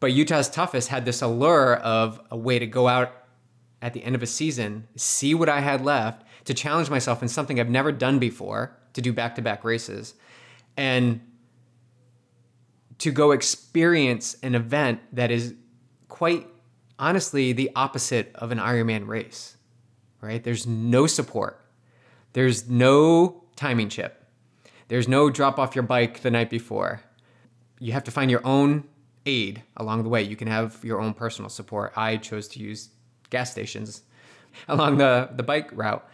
But Utah's toughest had this allure of a way to go out at the end of a season, see what I had left, to challenge myself in something I've never done before, to do back to back races, and to go experience an event that is quite honestly the opposite of an Ironman race, right? There's no support, there's no timing chip, there's no drop off your bike the night before. You have to find your own aid along the way. You can have your own personal support. I chose to use gas stations along the, the bike route.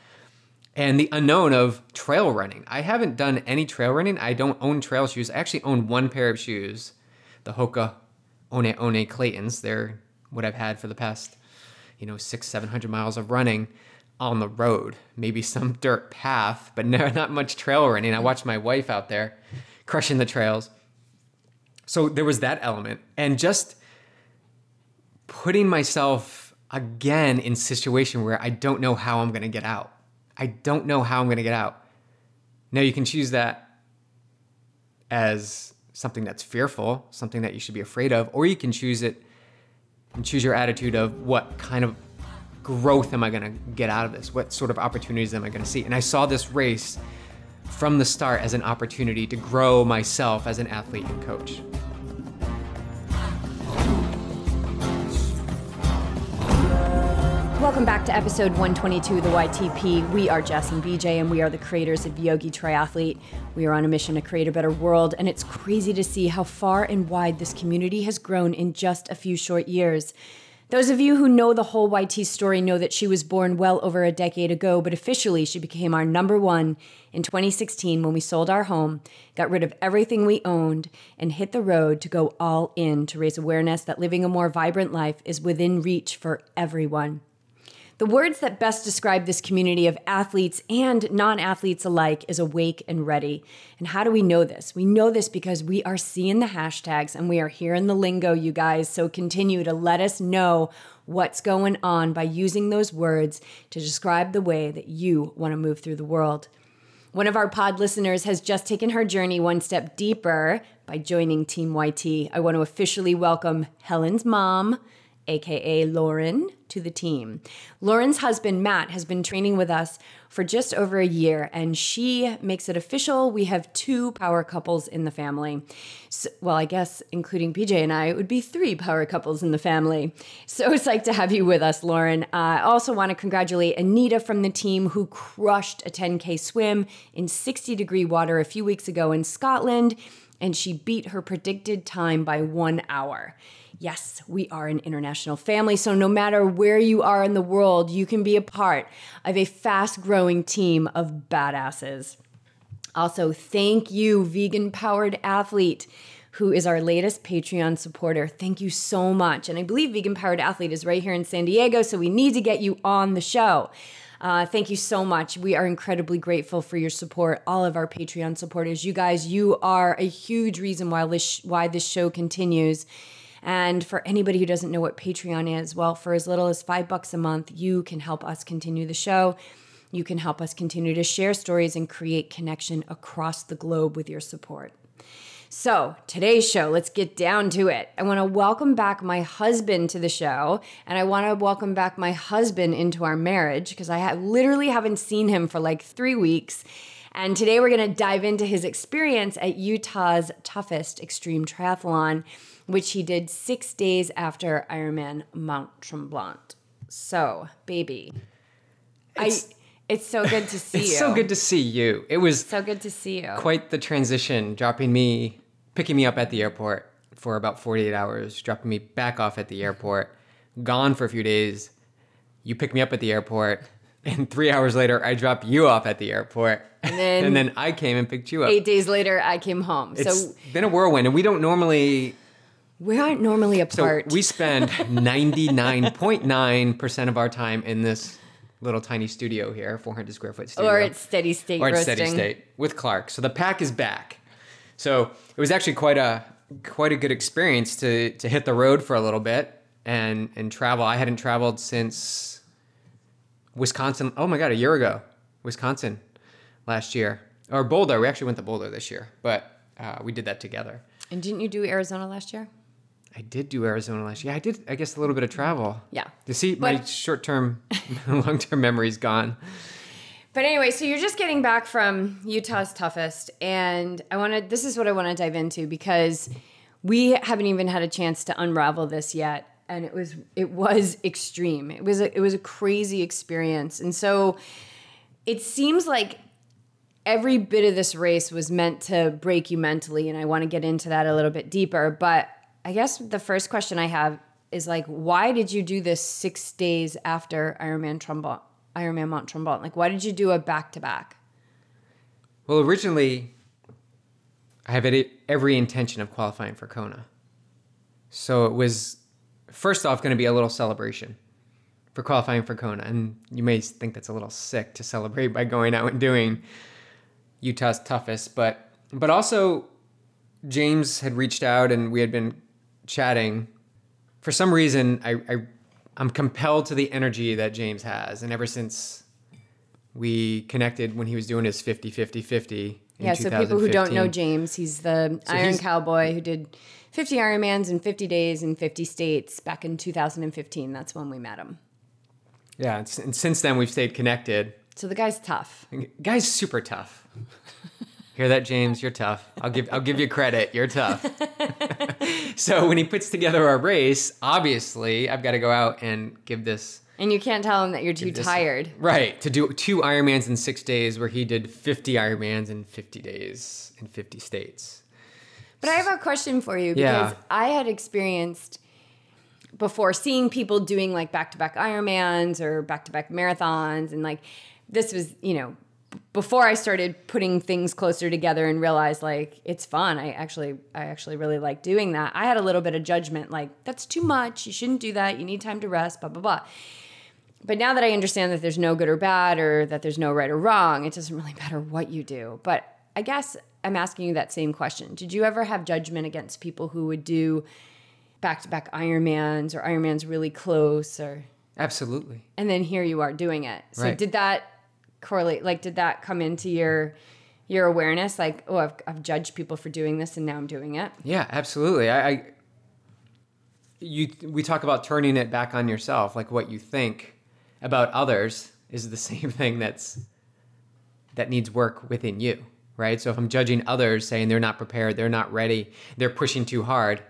And the unknown of trail running. I haven't done any trail running. I don't own trail shoes. I actually own one pair of shoes, the Hoka One One Claytons. They're what I've had for the past, you know, six, 700 miles of running on the road. Maybe some dirt path, but no, not much trail running. I watched my wife out there crushing the trails. So there was that element. And just putting myself again in situation where I don't know how I'm going to get out. I don't know how I'm going to get out. Now you can choose that as something that's fearful, something that you should be afraid of, or you can choose it and choose your attitude of what kind of growth am I going to get out of this? What sort of opportunities am I going to see? And I saw this race from the start as an opportunity to grow myself as an athlete and coach. Welcome back to episode 122 of the YTP. We are Jess and BJ, and we are the creators of Yogi Triathlete. We are on a mission to create a better world, and it's crazy to see how far and wide this community has grown in just a few short years. Those of you who know the whole YT story know that she was born well over a decade ago, but officially she became our number one in 2016 when we sold our home, got rid of everything we owned, and hit the road to go all in to raise awareness that living a more vibrant life is within reach for everyone. The words that best describe this community of athletes and non athletes alike is awake and ready. And how do we know this? We know this because we are seeing the hashtags and we are hearing the lingo, you guys. So continue to let us know what's going on by using those words to describe the way that you want to move through the world. One of our pod listeners has just taken her journey one step deeper by joining Team YT. I want to officially welcome Helen's mom, aka Lauren, to the team. Lauren's husband, Matt, has been training with us for just over a year, and she makes it official. We have two power couples in the family. So, well, I guess including BJ and I, it would be three power couples in the family. So it's like to have you with us, Lauren. Uh, I also want to congratulate Anita from the team who crushed a 10K swim in 60 degree water a few weeks ago in Scotland, and she beat her predicted time by one hour. Yes, we are an international family. So no matter where you are in the world, you can be a part of a fast growing team of badasses. Also, thank you, Vegan Powered Athlete, who is our latest Patreon supporter. Thank you so much. And I believe Vegan Powered Athlete is right here in San Diego, so we need to get you on the show. Uh, thank you so much. We are incredibly grateful for your support, all of our Patreon supporters. You guys, you are a huge reason why this why this show continues. And for anybody who doesn't know what Patreon is, well, for as little as five bucks a month, you can help us continue the show. You can help us continue to share stories and create connection across the globe with your support. So, today's show, let's get down to it. I want to welcome back my husband to the show, and I want to welcome back my husband into our marriage because I literally haven't seen him for like three weeks. And today we're going to dive into his experience at Utah's toughest extreme triathlon which he did six days after Ironman Mount Tremblant. So, baby, it's, I. It's so good to see it's you. It's so good to see you. It was so good to see you. Quite the transition, dropping me, picking me up at the airport for about 48 hours, dropping me back off at the airport, gone for a few days. You pick me up at the airport, and three hours later, I drop you off at the airport. And then, and then I came and picked you up. Eight days later, I came home. It's so been a whirlwind, and we don't normally we aren't normally apart. So we spend 99.9% of our time in this little tiny studio here, 400 square foot studio. Or it's steady state Or it's steady state with Clark. So the pack is back. So it was actually quite a quite a good experience to to hit the road for a little bit and and travel. I hadn't traveled since Wisconsin. Oh my god, a year ago. Wisconsin last year. Or Boulder. We actually went to Boulder this year, but uh, we did that together. And didn't you do Arizona last year? I did do Arizona last year. Yeah, I did, I guess, a little bit of travel. Yeah. You see, my short term, long term memory's gone. But anyway, so you're just getting back from Utah's toughest, and I want to. This is what I want to dive into because we haven't even had a chance to unravel this yet, and it was it was extreme. It was a, it was a crazy experience, and so it seems like every bit of this race was meant to break you mentally, and I want to get into that a little bit deeper. But I guess the first question I have is like, why did you do this six days after Ironman Tremblant, Ironman Mount Tremblant? Like, why did you do a back to back? Well, originally, I have every intention of qualifying for Kona. So it was, first off, going to be a little celebration for qualifying for Kona. And you may think that's a little sick to celebrate by going out and doing Utah's toughest. But, but also, James had reached out and we had been chatting. For some reason, I, I, I'm compelled to the energy that James has. And ever since we connected when he was doing his 50 50 50 Yeah, so people who don't know James, he's the So Iron he's- Cowboy who did 50 Ironmans in 50 days in 50 states back in 2015. That's when we met him. yeah and and since then we've stayed connected So the guy's tough. guy's super tough hear that james you're tough i'll give i'll give you credit you're tough so when he puts together a race obviously i've got to go out and give this And you can't tell him that you're too this- tired. right to do two ironmans in six days where he did 50 ironmans in 50 days in 50 states But I have a question for you Yeah. because I had experienced before seeing people doing like back to back Ironmans or back to back marathons. And like this was, you know, before I started putting things closer together and realized like it's fun. I actually, I actually really like doing that. I had a little bit of judgment like, that's too much. You shouldn't do that. You need time to rest, blah, blah, blah. But now that I understand that there's no good or bad or that there's no right or wrong, it doesn't really matter what you do. But I guess I'm asking you that same question. Did you ever have judgment against people who would do back to back Ironmans or Ironmans really close or absolutely and then here you are doing it. So Right. did that correlate like did that come into your your awareness like oh I've, I've judged people for doing this and now I'm doing it? Yeah, absolutely. I, I you we talk about turning it back on yourself, like what you think about others is the same thing that's that needs work within you, right? So if I'm judging others saying they're not prepared, they're not ready, they're pushing too hard,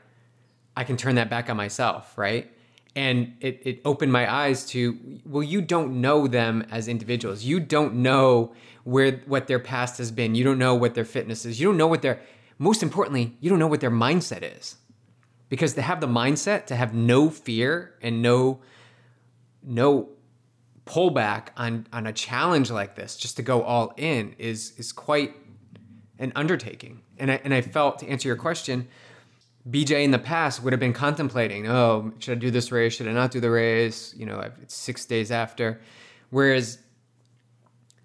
I can turn that back on myself, right? And it, it opened my eyes to, well, you don't know them as individuals. You don't know where what their past has been. You don't know what their fitness is. You don't know what their most importantly, you don't know what their mindset is. Because to have the mindset to have no fear and no no pullback on on a challenge like this, just to go all in is is quite an undertaking. And I and I felt to answer your question, BJ in the past would have been contemplating, oh, should I do this race? Should I not do the race? You know, it's six days after. Whereas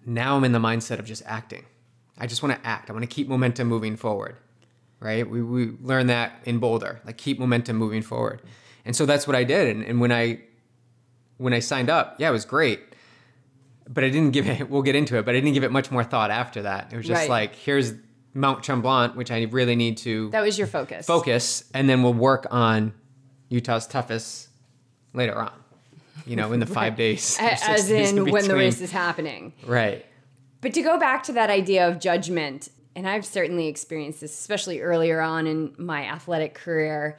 now I'm in the mindset of just acting. I just want to act. I want to keep momentum moving forward. Right? We, we learned that in Boulder, like keep momentum moving forward. And so that's what I did. And, and when I when I signed up, yeah, it was great. But I didn't give it, we'll get into it, but I didn't give it much more thought after that. It was just Right. like, here's Mount Tremblant, which I really need to That was your focus. focus, and then we'll work on Utah's toughest later on. You know, in the five days, As days in when the race is happening. right. But to go back to that idea of judgment, and I've certainly experienced this, especially earlier on in my athletic career.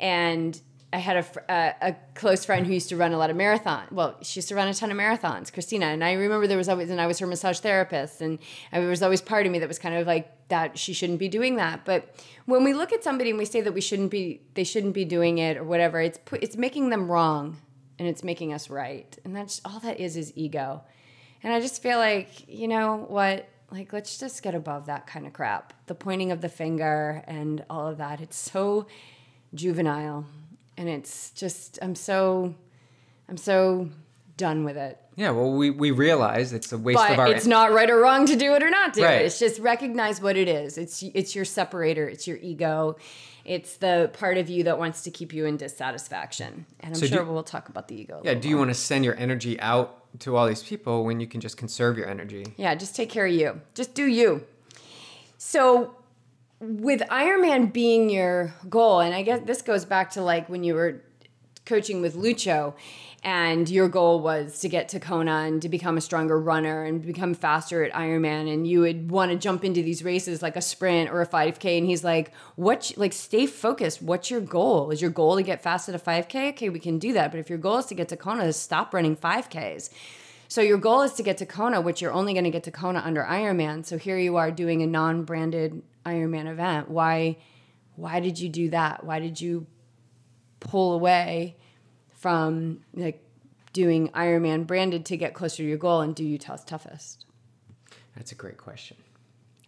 And I had a, a, uh, a close friend who used to run a lot of marathons. Well, she used to run a ton of marathons, Christina. And I remember there was always, and I was her massage therapist, and there was always part of me that was kind of like that she shouldn't be doing that. But when we look at somebody and we say that we shouldn't be, they shouldn't be doing it or whatever, it's it's making them wrong, and it's making us right. And that's all that is is ego. And I just feel like, you know what? Like, let's just get above that kind of crap. The pointing of the finger and all of that. It's so juvenile. And it's just, I'm so, I'm so done with it. Yeah. Well, we, we realize it's a waste of But our. it's not right or wrong to do it or not do Right. it. It's just recognize what it is. It's it's your separator. It's your ego. It's the part of you that wants to keep you in dissatisfaction. And I'm So do- sure we'll talk about the ego. yeah. Do you more. want to send your energy out to all these people when you can just conserve your energy? Yeah, just take care of you. Just do you. So with Ironman being your goal, and I guess this goes back to like when you were coaching with Lucho and your goal was to get to Kona and to become a stronger runner and become faster at Ironman and you would want to jump into these races like a sprint or a 5k and he's like what like stay focused. What's your goal? Is your goal to get fast at a 5k okay we can do that but if your goal is to get to Kona stop running 5ks so your goal is to get to Kona which you're only going to get to Kona under Ironman so here you are doing a non-branded Ironman event why why did you do that why did you pull away from like doing Ironman branded to get closer to your goal and do Utah's toughest? That's a great question.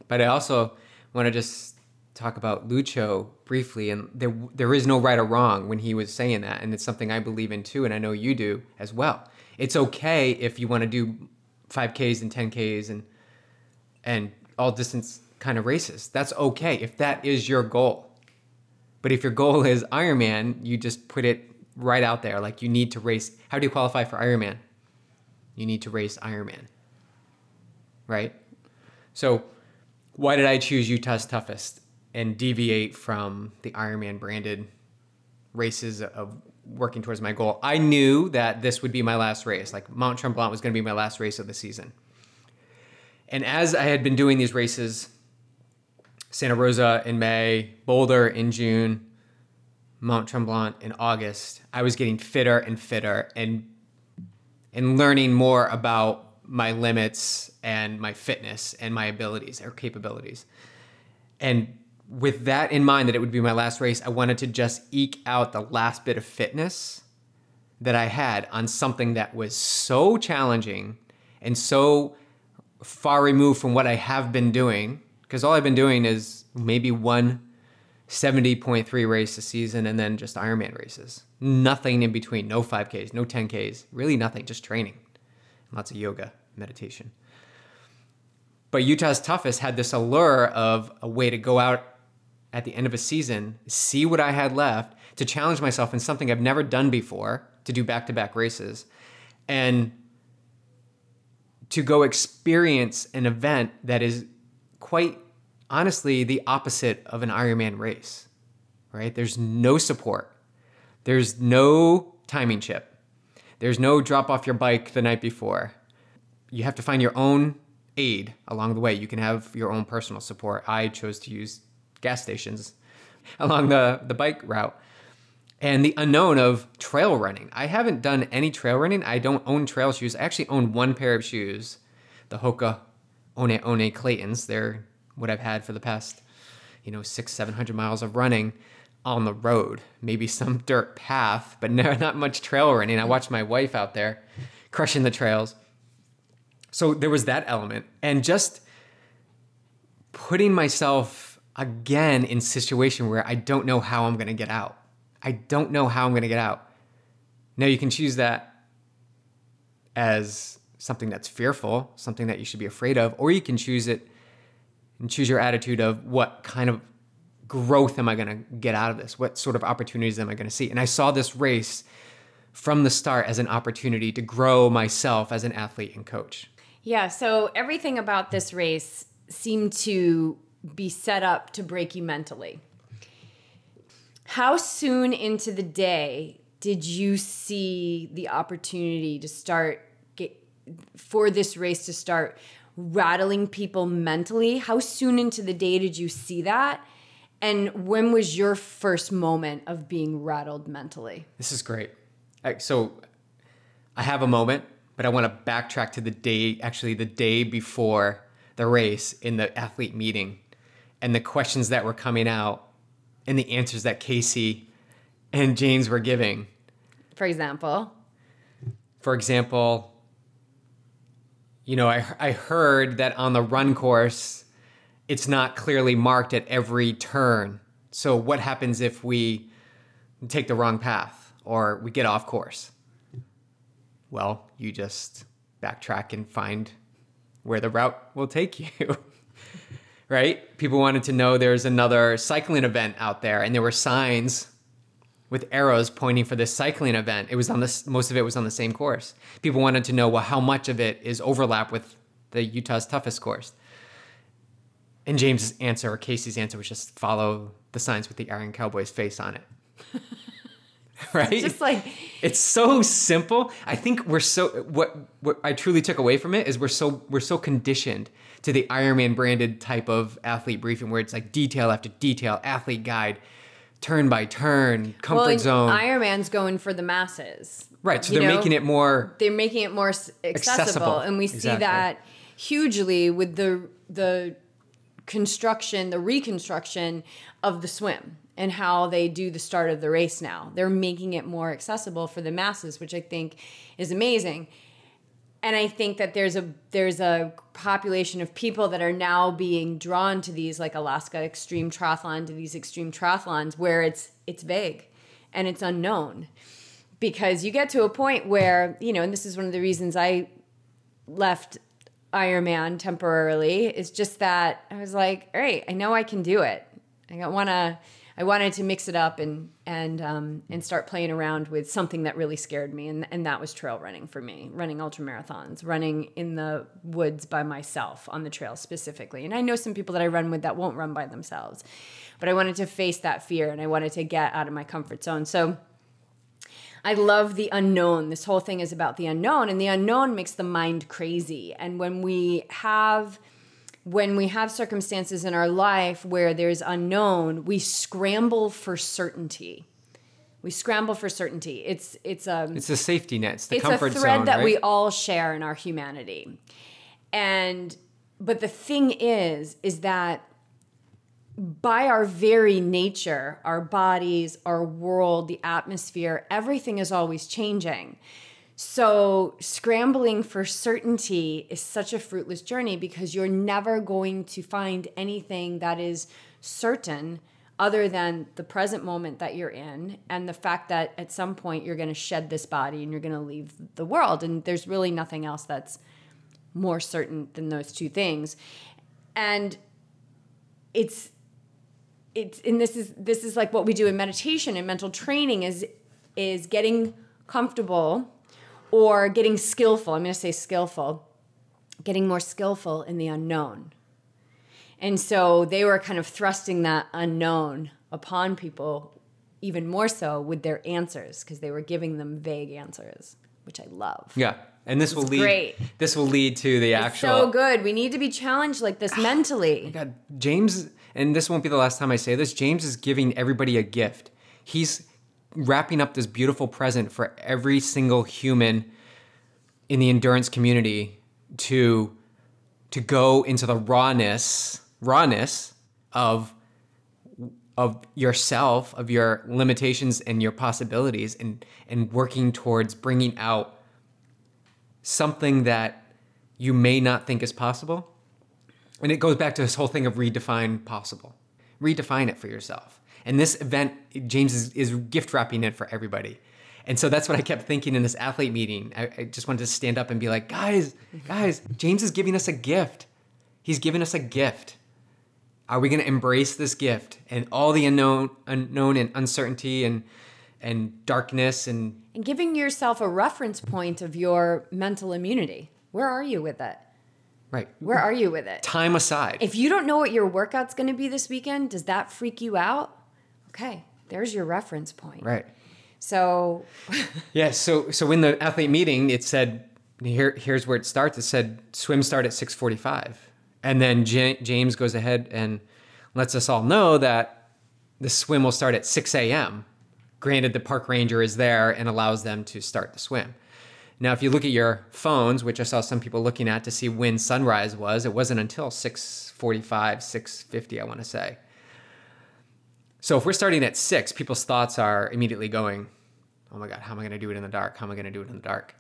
But I also want to just talk about Lucho briefly, and there there is no right or wrong when he was saying that, and it's something I believe in too, and I know you do as well. It's okay if you want to do 5Ks and 10Ks and and all distance kind of races. That's okay if that is your goal. But if your goal is Ironman, you just put it right out there. Like you need to race. How do you qualify for Ironman? You need to race Ironman. Right? So, why did I choose Utah's toughest and deviate from the Ironman branded races of working towards my goal? I knew that this would be my last race. Like Mount Tremblant was going to be my last race of the season. And as I had been doing these races, Santa Rosa in May, Boulder in June, Mount Tremblant in August, I was getting fitter and fitter and and learning more about my limits and my fitness and my abilities or capabilities. And with that in mind that it would be my last race, I wanted to just eke out the last bit of fitness that I had on something that was so challenging and so far removed from what I have been doing because all I've been doing is maybe one 70.3 race a season and then just Ironman races. Nothing in between, no 5Ks, no 10Ks, really nothing, just training. Lots of yoga, meditation. But Utah's toughest had this allure of a way to go out at the end of a season, see what I had left, to challenge myself in something I've never done before, to do back to back races, and to go experience an event that is quite honestly the opposite of an Ironman race, right? There's no support, there's no timing chip, there's no drop off your bike the night before. You have to find your own aid along the way. You can have your own personal support. I chose to use gas stations along the, the bike route. And the unknown of trail running. I haven't done any trail running. I don't own trail shoes. I actually own one pair of shoes, the Hoka One One Claytons. They're what I've had for the past, you know, six, 700 miles of running on the road, maybe some dirt path, but no, not much trail running. I watched my wife out there crushing the trails. So there was that element. And just putting myself again in situation where I don't know how I'm going to get out. I don't know how I'm going to get out. Now you can choose that as something that's fearful, something that you should be afraid of, or you can choose it and choose your attitude of what kind of growth am I going to get out of this? What sort of opportunities am I going to see? And I saw this race from the start as an opportunity to grow myself as an athlete and coach. Yeah, so everything about this race seemed to be set up to break you mentally. How soon into the day did you see the opportunity to start for this race to start rattling people mentally. How soon into the day did you see that? And when was your first moment of being rattled mentally? This is great. So I have a moment, but I want to backtrack to the day, actually, the day before the race in the athlete meeting and the questions that were coming out and the answers that Casey and James were giving. For example? For example, you know, I, I heard that on the run course, it's not clearly marked at every turn. So, what happens if we take the wrong path or we get off course? Well, you just backtrack and find where the route will take you. right? People wanted to know there's another cycling event out there, and there were signs with arrows pointing for this cycling event. It was on this most of it was on the same course. People wanted to know well how much of it is overlap with the Utah's toughest course. And James's answer or Casey's answer was just follow the signs with the Iron Cowboy's face on it. right? It's Just like it's so simple. I think we're so what what I truly took away from it is we're so we're so conditioned to the Ironman branded type of athlete briefing where it's like detail after detail, athlete guide, turn by turn, comfort well, zone. Ironman's going for the masses. right. So they're know? making it more they're making it more accessible, Accessible. and we see Exactly. that hugely with the the construction the reconstruction of the swim and how they do the start of the race now they're making it more accessible for the masses which i think is amazing and i think that there's a there's a population of people that are now being drawn to these like alaska extreme triathlon to these extreme triathlons where it's it's vague and it's unknown. Because you get to a point where you know and this is one of the reasons i left ironman temporarily is just that i was like all right i know i can do it. I want to i wanted to mix it up and and um, and start playing around with something that really scared me and, and that was trail running for me running ultra marathons running in the woods by myself on the trail specifically and i know some people that i run with that won't run by themselves but i wanted to face that fear and i wanted to get out of my comfort zone so I love the unknown. This whole thing is about the unknown, and the unknown makes the mind crazy. And when we have when we have circumstances in our life where there's unknown, we scramble for certainty. We scramble for certainty. It's it's a it's a safety net. It's the it's a comfort thread zone. that right? we all share in our humanity. And but the thing is is that by our very nature, our bodies, our world, the atmosphere, everything is always changing. So, scrambling for certainty is such a fruitless journey because you're never going to find anything that is certain other than the present moment that you're in and the fact that at some point you're going to shed this body and you're going to leave the world. And there's really nothing else that's more certain than those two things. And it's it's and this is this is like what we do in meditation and mental training is is getting comfortable or getting skillful i'm going to say skillful getting more skillful in the unknown and so they were kind of thrusting that unknown upon people even more so with their answers because they were giving them vague answers which i love yeah. And this will lead great. this will lead to the actual so good we need to be challenged like this mentally oh God, James, and this won't be the last time I say this. James is giving everybody a gift. He's wrapping up this beautiful present for every single human in the endurance community to to go into the rawness rawness of of yourself, of your limitations and your possibilities, and and working towards bringing out something that you may not think is possible. And it goes back to this whole thing of redefine possible. Redefine it for yourself. And this event, James is, is gift wrapping it for everybody. And so that's what I kept thinking in this athlete meeting. I, I just wanted to stand up and be like, guys, guys, James is giving us a gift. He's giving us a gift. Are we going to embrace this gift and all the unknown, unknown and uncertainty and and darkness and and giving yourself a reference point of your mental immunity. Where are you with it? right Where are you with it? time aside? If you don't know what your workout's going to be this weekend, does that freak you out? Okay, there's your reference point. right. So, Yeah, so so in the athlete meeting, it said here here's where it starts. It said swim start at six forty five, and then J- James goes ahead and lets us all know that the swim will start at six a.m. Granted, the park ranger is there and allows them to start the swim. Now, if you look at your phones, which I saw some people looking at to see when sunrise was, it wasn't until six forty five, six fifty, I want to say. So if we're starting at six, people's thoughts are immediately going, oh my God, how am I going to do it in the dark? How am I going to do it in the dark?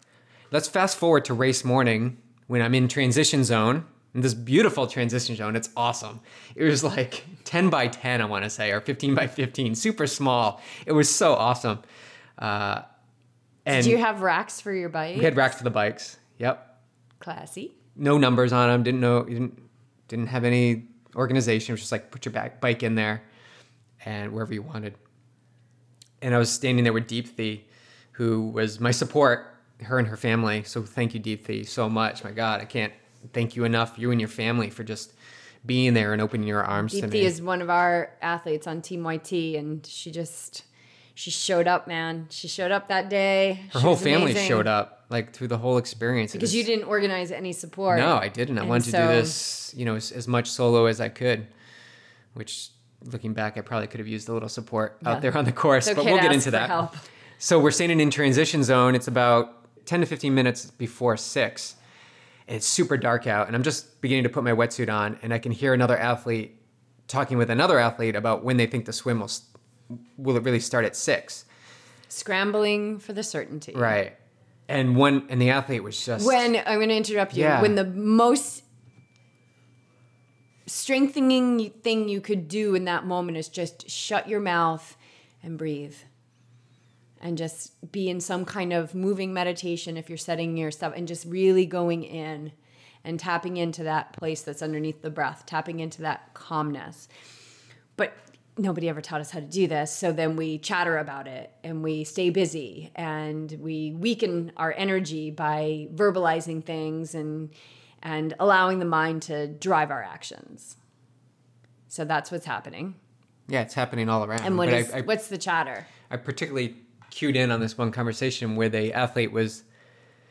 Let's fast forward to race morning when I'm in transition zone, in this beautiful transition zone. It's awesome. It was like 10 by 10, I want to say, or 15 by 15, super small. It was so awesome. Uh, and did you have racks for your bike? we had racks for the bikes. Yep. Classy. No numbers on them. Didn't know, didn't, didn't have any organization. It was just like put your back, bike in there and wherever you wanted. And I was standing there with Deepthi, who was my support, her and her family. So thank you, Deepthi, so much. My God, I can't thank you enough, you and your family, for just being there and opening your arms to Deepthi me. is one of our athletes on Team YT, and she just she showed up, man. She showed up that day. Her whole family showed up like through the whole experience. Because was- you didn't organize any support. No, I didn't. I And wanted to do this, you know, as, as much solo as I could, which looking back, I probably could have used a little support Yeah. out there on the course, but we'll get into that. help. So we're standing in transition zone. It's about 10 to 15 minutes before six. And it's super dark out. And I'm just beginning to put my wetsuit on. And I can hear another athlete talking with another athlete about when they think the swim will, will it really start at six. Scrambling for the certainty. Right. And one, and the athlete was just. When I'm going to interrupt you. Yeah. When the most strengthening thing you could do in that moment is just shut your mouth and breathe. And just be in some kind of moving meditation if you're setting yourself and just really going in and tapping into that place that's underneath the breath, tapping into that calmness. But nobody ever taught us how to do this. So then we chatter about it and we stay busy and we weaken our energy by verbalizing things and and allowing the mind to drive our actions. So that's what's happening. yeah, it's happening all around. And what is I, I, what's the chatter? I particularly cued in on this one conversation where the athlete was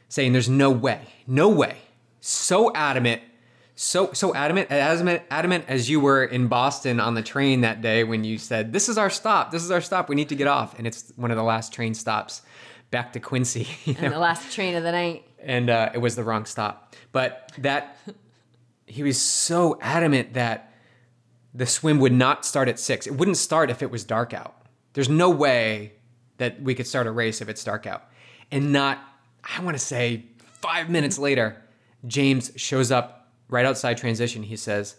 saying, "There's no way, no way." So adamant, so so adamant, adamant, adamant as you were in Boston on the train that day when you said, "This is our stop. This is our stop. We need to get off." And it's one of the last train stops back to Quincy. you know? And the last train of the night. And uh, it was the wrong stop. But that he was so adamant that the swim would not start at six. It wouldn't start if it was dark out. There's no way that we could start a race if it's dark out. And not, I want to say, five minutes later, James shows up right outside transition. He says,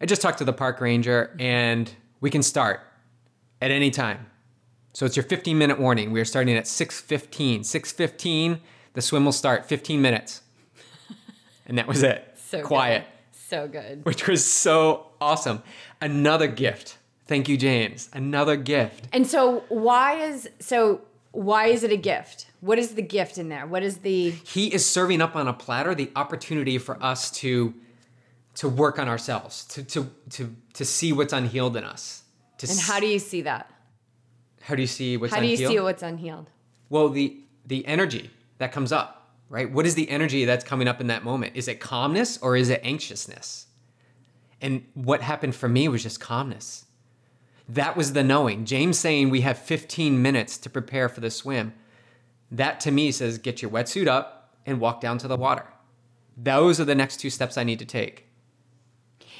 I just talked to the park ranger and we can start at any time. So it's your 15 minute warning. We are starting at 6:15. 6:15, the swim will start 15 minutes. And that was it. So Quiet, Good. So good. which was so awesome. Another gift. Thank you, James. Another gift. And so why is so why is it a gift? What is the gift in there? What is the He is serving up on a platter the opportunity for us to to work on ourselves, to to to to see what's unhealed in us. To and how do you see that? How do you see what's How do you unhealed? see what's unhealed? Well, the the energy that comes up, right? What is the energy that's coming up in that moment? Is it calmness or is it anxiousness? And what happened for me was just calmness. That was the knowing. James saying we have 15 minutes to prepare for the swim. That to me says get your wetsuit up and walk down to the water. Those are the next two steps I need to take.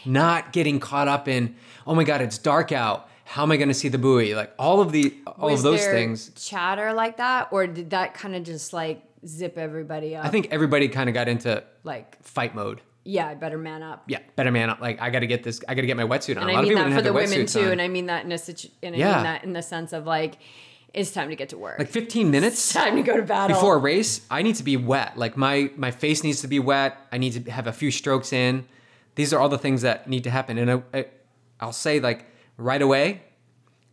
Not getting caught up in, oh my God, it's dark out. How am I going to see the buoy? Like all of the all Was of those things. chatter like that, or did that kind of just like zip everybody up? I think everybody kind of got into like fight mode. yeah, I better man up. Yeah, better man up. Like I got to get this. I got to get my wetsuit on. And a I lot of mean people that for the women too, on. and I mean that in a situ- and I Yeah. mean that in the sense of like it's time to get to work. like 15 minutes time to go to battle. before a race, I need to be wet. Like my my face needs to be wet. I need to have a few strokes in. These are all the things that need to happen. And I, I, I'll say like right away,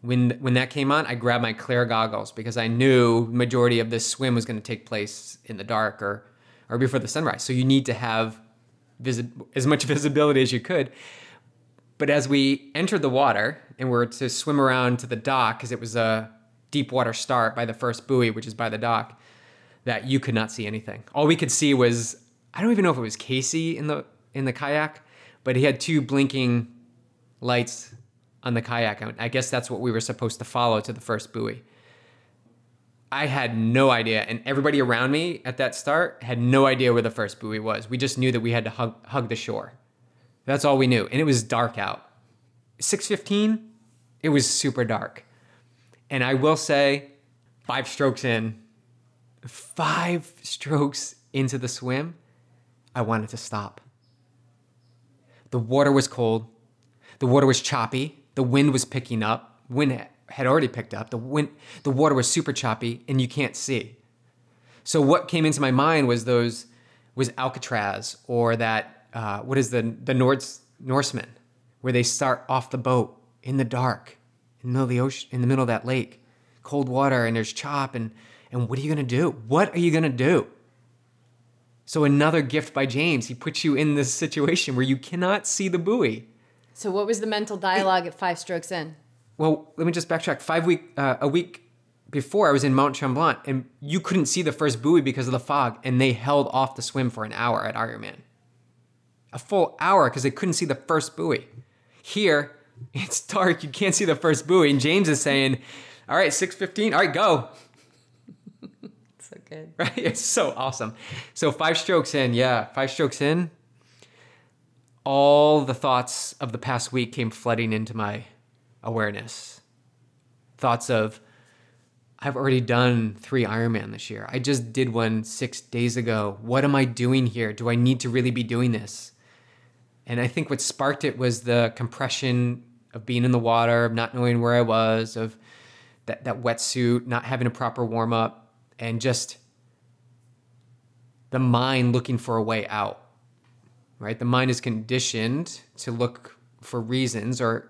when when that came on, I grabbed my clear goggles because I knew majority of this swim was going to take place in the dark or or before the sunrise. So you need to have visi- as much visibility as you could. But as we entered the water and were to swim around to the dock, because it was a deep water start by the first buoy, which is by the dock, that you could not see anything. All we could see was I don't even know if it was Casey in the in the kayak, but he had two blinking lights on the kayak. I guess that's what we were supposed to follow to the first buoy. I had no idea, and everybody around me at that start had no idea where the first buoy was. We just knew that we had to hug, hug the shore. That's all we knew, and it was dark out. 6:15, it was super dark, and I will say, five strokes in, five strokes into the swim, I wanted to stop. The water was cold. The water was choppy. The wind was picking up. Wind had already picked up. The wind, the water was super choppy, and you can't see. So what came into my mind was those was Alcatraz or that uh, what is the the Nords Norseman, where they start off the boat in the dark, in the middle of the ocean, in the middle of that lake, cold water, and there's chop, and and what are you gonna do? What are you gonna do? So another gift by James. He puts you in this situation where you cannot see the buoy. So what was the mental dialogue at five strokes in? Well, let me just backtrack. Five week, uh, a week before, I was in Mount Tremblant, and you couldn't see the first buoy because of the fog, and they held off the swim for an hour at Ironman. A full hour because they couldn't see the first buoy. Here, it's dark. You can't see the first buoy, and James is saying, "All right, six fifteen. All right, go." So good. Right? It's so awesome. So five strokes in, yeah, five strokes in. All the thoughts of the past week came flooding into my awareness. Thoughts of, I've already done three Ironman this year. I just did one six days ago. What am I doing here? Do I need to really be doing this? And I think what sparked it was the compression of being in the water, of not knowing where I was, of that, that wetsuit, not having a proper warm up, and just the mind looking for a way out. Right? The mind is conditioned to look for reasons or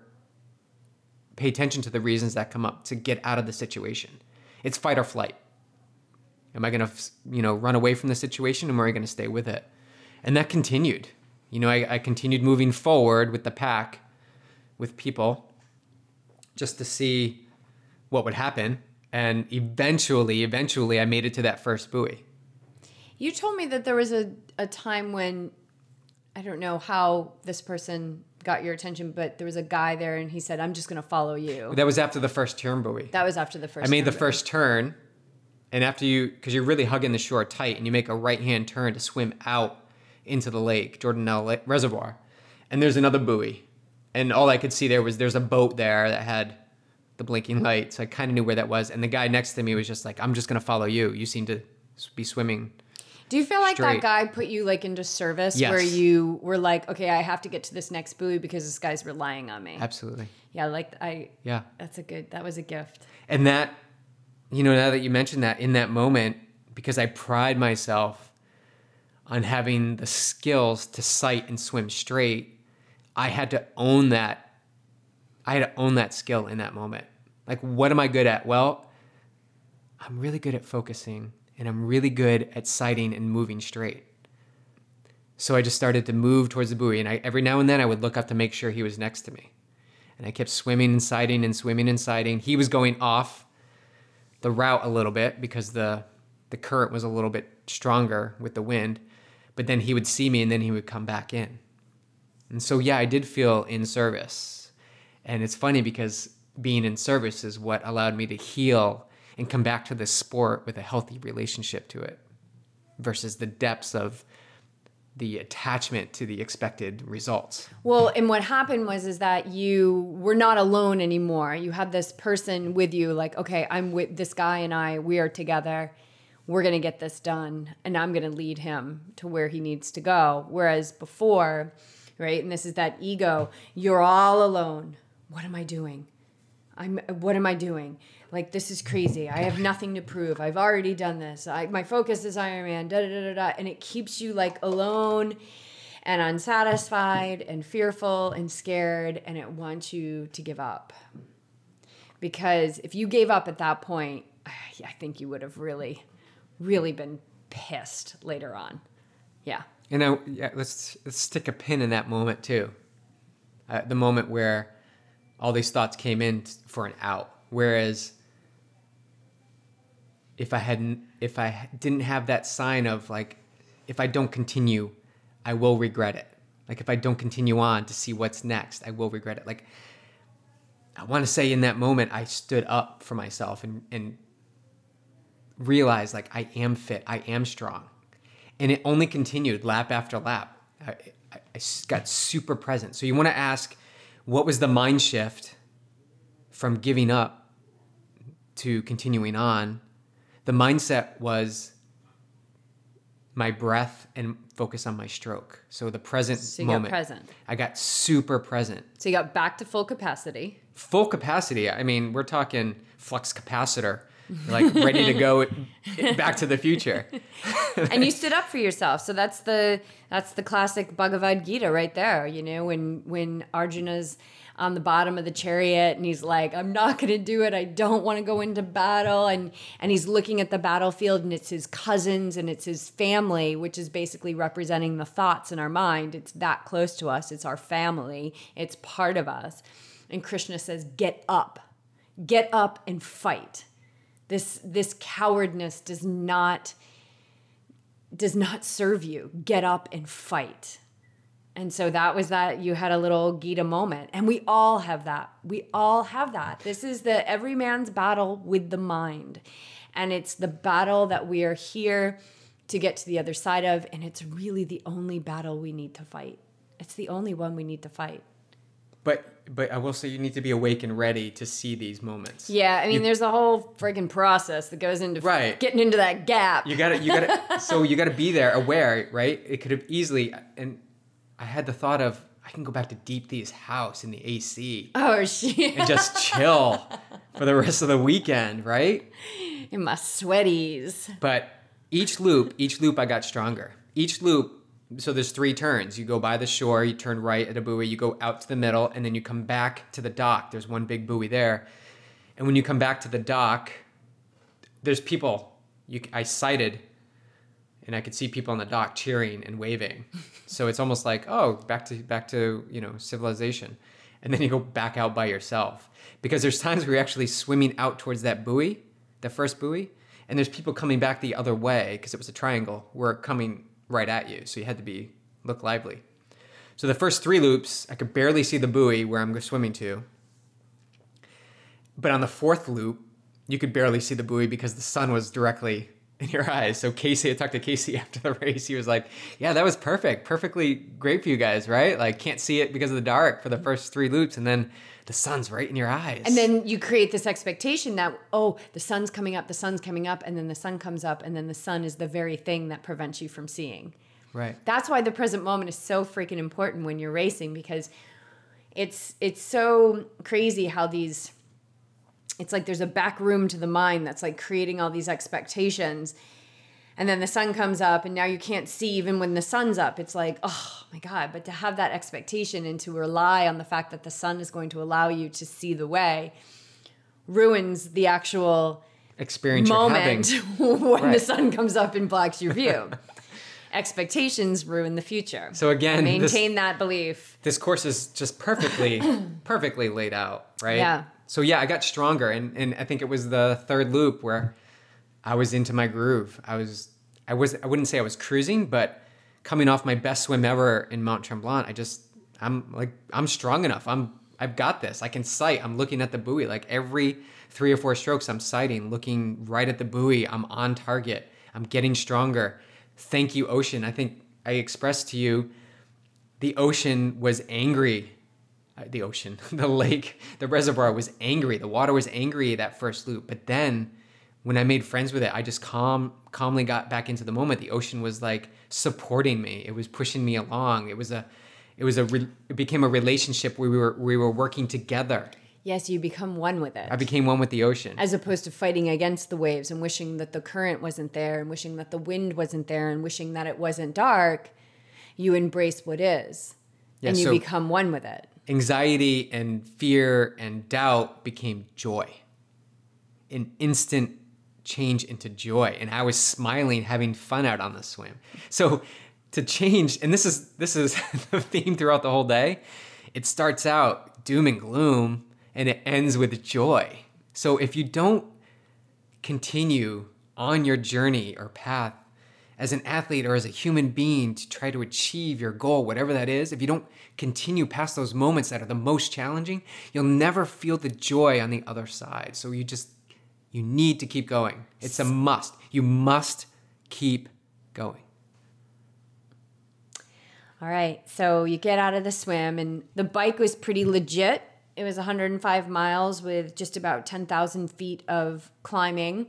pay attention to the reasons that come up to get out of the situation. It's fight or flight. Am I going to, you know, run away from the situation or am I going to stay with it? And that continued. You know, I, I continued moving forward with the pack, with people, just to see what would happen. And eventually, eventually, I made it to that first buoy. You told me that there was a, a time when I don't know how this person got your attention, but there was a guy there and he said, I'm just going to follow you. That was after the first turn buoy. That was after the first I made the turn, first turn, and after you, because you're really hugging the shore tight, and you make a right hand turn to swim out into the lake, Jordanelle Lake Reservoir, and there's another buoy, and all I could see there was there's a boat there that had the blinking light, so I kind of knew where that was, and the guy next to me was just like, "I'm just gonna follow you. You seem to be swimming." Do you feel like that guy put you like into service Yes. where you were like, okay, I have to get to this next buoy because this guy's relying on me? Absolutely, Yeah, like I, yeah. that's a good, that was a gift. And that, you know, now that you mentioned that, in that moment, because I pride myself on having the skills to sight and swim straight, I had to own that. I had to own that skill in that moment. Like, what am I good at? Well, I'm really good at focusing and I'm really good at sighting and moving straight. So I just started to move towards the buoy, and I, every now and then I would look up to make sure he was next to me. And I kept swimming and sighting and swimming and sighting. He was going off the route a little bit because the the current was a little bit stronger with the wind. But then he would see me and then he would come back in. And so yeah, I did feel in service. And it's funny because being in service is what allowed me to heal and come back to this sport with a healthy relationship to it versus the depths of the attachment to the expected results. Well, and what happened was is that you were not alone anymore. You had this person with you, like, okay, I'm with this guy and I, we are together. We're gonna get this done, and I'm gonna lead him to where he needs to go. Whereas before, right, and this is that ego, you're all alone. What am I doing? I'm what am I doing? Like this is crazy. I have nothing to prove. I've already done this. I, my focus is Iron Man. Da da da da. And it keeps you like alone and unsatisfied and fearful and scared, and it wants you to give up. Because if you gave up at that point, I think you would have really, really been pissed later on. Yeah. And I, yeah, let's let's stick a pin in that moment too. Uh, the moment where all these thoughts came in for an out. Whereas if I hadn't, if I didn't have that sign of like, if I don't continue, I will regret it. Like if I don't continue on to see what's next, I will regret it. Like I want to say in that moment, I stood up for myself and and realized like I am fit, I am strong and it only continued lap after lap. I I got super present. So you want to ask, what was the mind shift from giving up to continuing on? The mindset was my breath and focus on my stroke. So the present So you got moment. present. I got super present. So you got back to full capacity. Full capacity. I mean, we're talking flux capacitor. Like ready to go back to the future. and you stood up for yourself. So that's the that's the classic Bhagavad Gita right there. You know, when when Arjuna's on the bottom of the chariot and he's like i'm not going to do it. I don't want to go into battle. And and he's looking at the battlefield and it's his cousins and it's his family which is basically representing the thoughts in our mind. It's that close to us. It's our family. It's part of us. And krishna says get up. Get up and fight this this cowardness does not does not serve you get up and fight and so that was that you had a little Gita moment. And we all have that. We all have that. This is the every man's battle with the mind. And it's the battle that we are here to get to the other side of. And it's really the only battle we need to fight. It's the only one we need to fight. But but I will say you need to be awake and ready to see these moments. Yeah, I mean, you, there's a whole friggin' process that goes into right. getting into that gap. You gotta, you gotta. so you gotta be there, aware, right? It could have easily, and I had the thought of I can go back to Deep Deepthi's house in the AC. Oh shit! And just chill for the rest of the weekend, right? In my sweaties. But each loop, each loop, I got stronger. Each loop. So there's three turns. You go by the shore, you turn right at a buoy, you go out to the middle, and then you come back to the dock. There's one big buoy there, and when you come back to the dock, there's people. You, I sighted and I could see people on the dock cheering and waving. so it's almost like, oh, back to back to you know civilization, and then you go back out by yourself because there's times where you're actually swimming out towards that buoy, the first buoy, and there's people coming back the other way because it was a triangle. We're coming right at you, so you had to be look lively. So the first three loops, I could barely see the buoy where I'm swimming to. But on the fourth loop, you could barely see the buoy because the sun was directly in your eyes. So Casey, I talked to Casey after the race. He was like, "Yeah, that was perfect, perfectly great for you guys, right? Like can't see it because of the dark for the first three loops, and then the sun's right in your eyes. And then you create this expectation that oh, the sun's coming up, the sun's coming up, and then the sun comes up, and then the sun is the very thing that prevents you from seeing. Right. That's why the present moment is so freaking important when you're racing because it's it's so crazy how these it's like there's a back room to the mind that's like creating all these expectations and then the sun comes up and now you can't see even when the sun's up. It's like oh my god. But to have that expectation and to rely on the fact that the sun is going to allow you to see the way ruins the actual experience moment when right. the sun comes up and blocks your view. Expectations ruin the future. So again maintain this, that belief. this course is just perfectly perfectly laid out right? Yeah. So yeah, I got stronger, and and I think it was the third loop where I was into my groove. I was I was I wouldn't say I was cruising, but coming off my best swim ever in Mount Tremblant, I just I'm like I'm strong enough. I'm I've got this. I can sight. I'm looking at the buoy. Like every three or four strokes, I'm sighting, looking right at the buoy. I'm on target. I'm getting stronger. Thank you, ocean. I think I expressed to you the ocean was angry uh, the ocean, the lake, the reservoir was angry. The water was angry that first loop. But then when I made friends with it, I just calm, calmly got back into the moment. The ocean was like supporting me. It was pushing me along. It was a, it was a, it became a relationship where we were, we were working together. Yes, you become one with it. I became one with the ocean. As opposed to fighting against the waves and wishing that the current wasn't there and wishing that the wind wasn't there and wishing that it wasn't dark, you embrace what is. Yeah, and you so, become one with it anxiety and fear and doubt became joy. An instant change into joy. And I was smiling, having fun out on the swim. So to change, and this is this is the theme throughout the whole day. It starts out doom and gloom and it ends with joy. So if you don't continue on your journey or path as an athlete or as a human being to try to achieve your goal, whatever that is, if you don't continue past those moments that are the most challenging, you'll never feel the joy on the other side. So you just, you need to keep going. It's a must. You must keep going. All right. So you get out of the swim, and the bike was pretty legit. It was 105 miles with just about 10,000 feet of climbing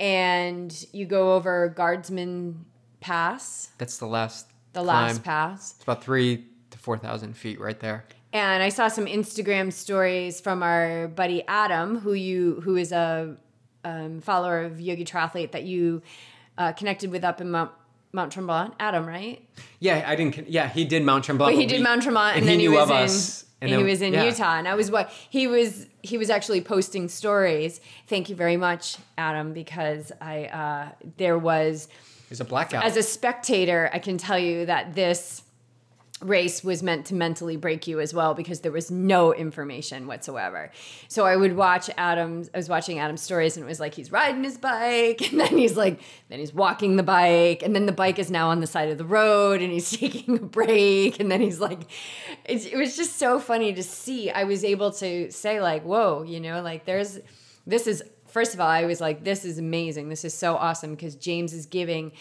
and you go over Guardsman Pass. That's the last. The climb. last pass. It's about three to four thousand feet right there. And I saw some Instagram stories from our buddy Adam, who you who is a um, follower of Yogi Triathlete that you uh, connected with up in Mount Mount Tremblant, Adam, right? Yeah, I didn't. Yeah, he did Mount Tremblant. But he did we- Mount Tremblant, and, and then he he, was in, us, and, and he was in yeah. Utah, and I was what he was. He was actually posting stories. Thank you very much, Adam, because I uh, there was He's a blackout. as a spectator, I can tell you that this race was meant to mentally break you as well because there was no information whatsoever. So I would watch Adam's I was watching Adam's stories and it was like he's riding his bike and then he's like then he's walking the bike and then the bike is now on the side of the road and he's taking a break and then he's like it was just so funny to see. I was able to say like, "Whoa, you know, like there's this is first of all, I was like, this is amazing. This is so awesome because James is giving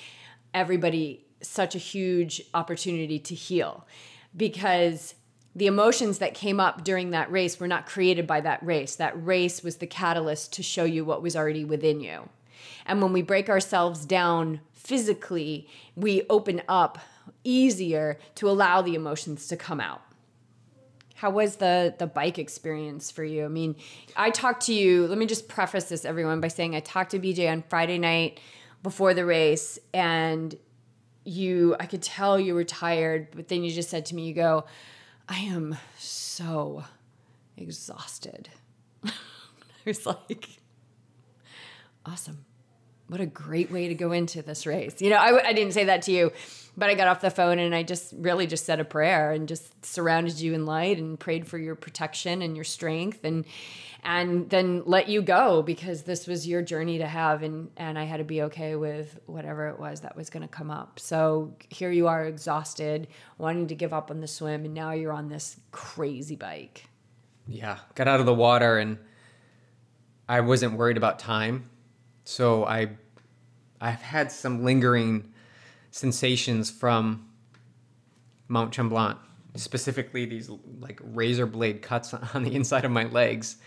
everybody such a huge opportunity to heal because the emotions that came up during that race were not created by that race. That race was the catalyst to show you what was already within you. And when we break ourselves down physically, we open up easier to allow the emotions to come out. How was the the bike experience for you? I mean, I talked to you. Let me just preface this, everyone, by saying I talked to BJ on Friday night before the race, and you, I could tell you were tired, but then you just said to me, you go, I am so exhausted. I was like, awesome. What a great way to go into this race. You know, I, I didn't say that to you, but I got off the phone and I just really just said a prayer and just surrounded you in light and prayed for your protection and your strength and and then let you go because this was your journey to have and and I had to be okay with whatever it was that was going to come up. So here you are exhausted, wanting to give up on the swim and now you're on this crazy bike. yeah, got out of the water and I wasn't worried about time. So I I've had some lingering sensations from Mount Tremblant, specifically these like razor blade cuts on the inside of my legs.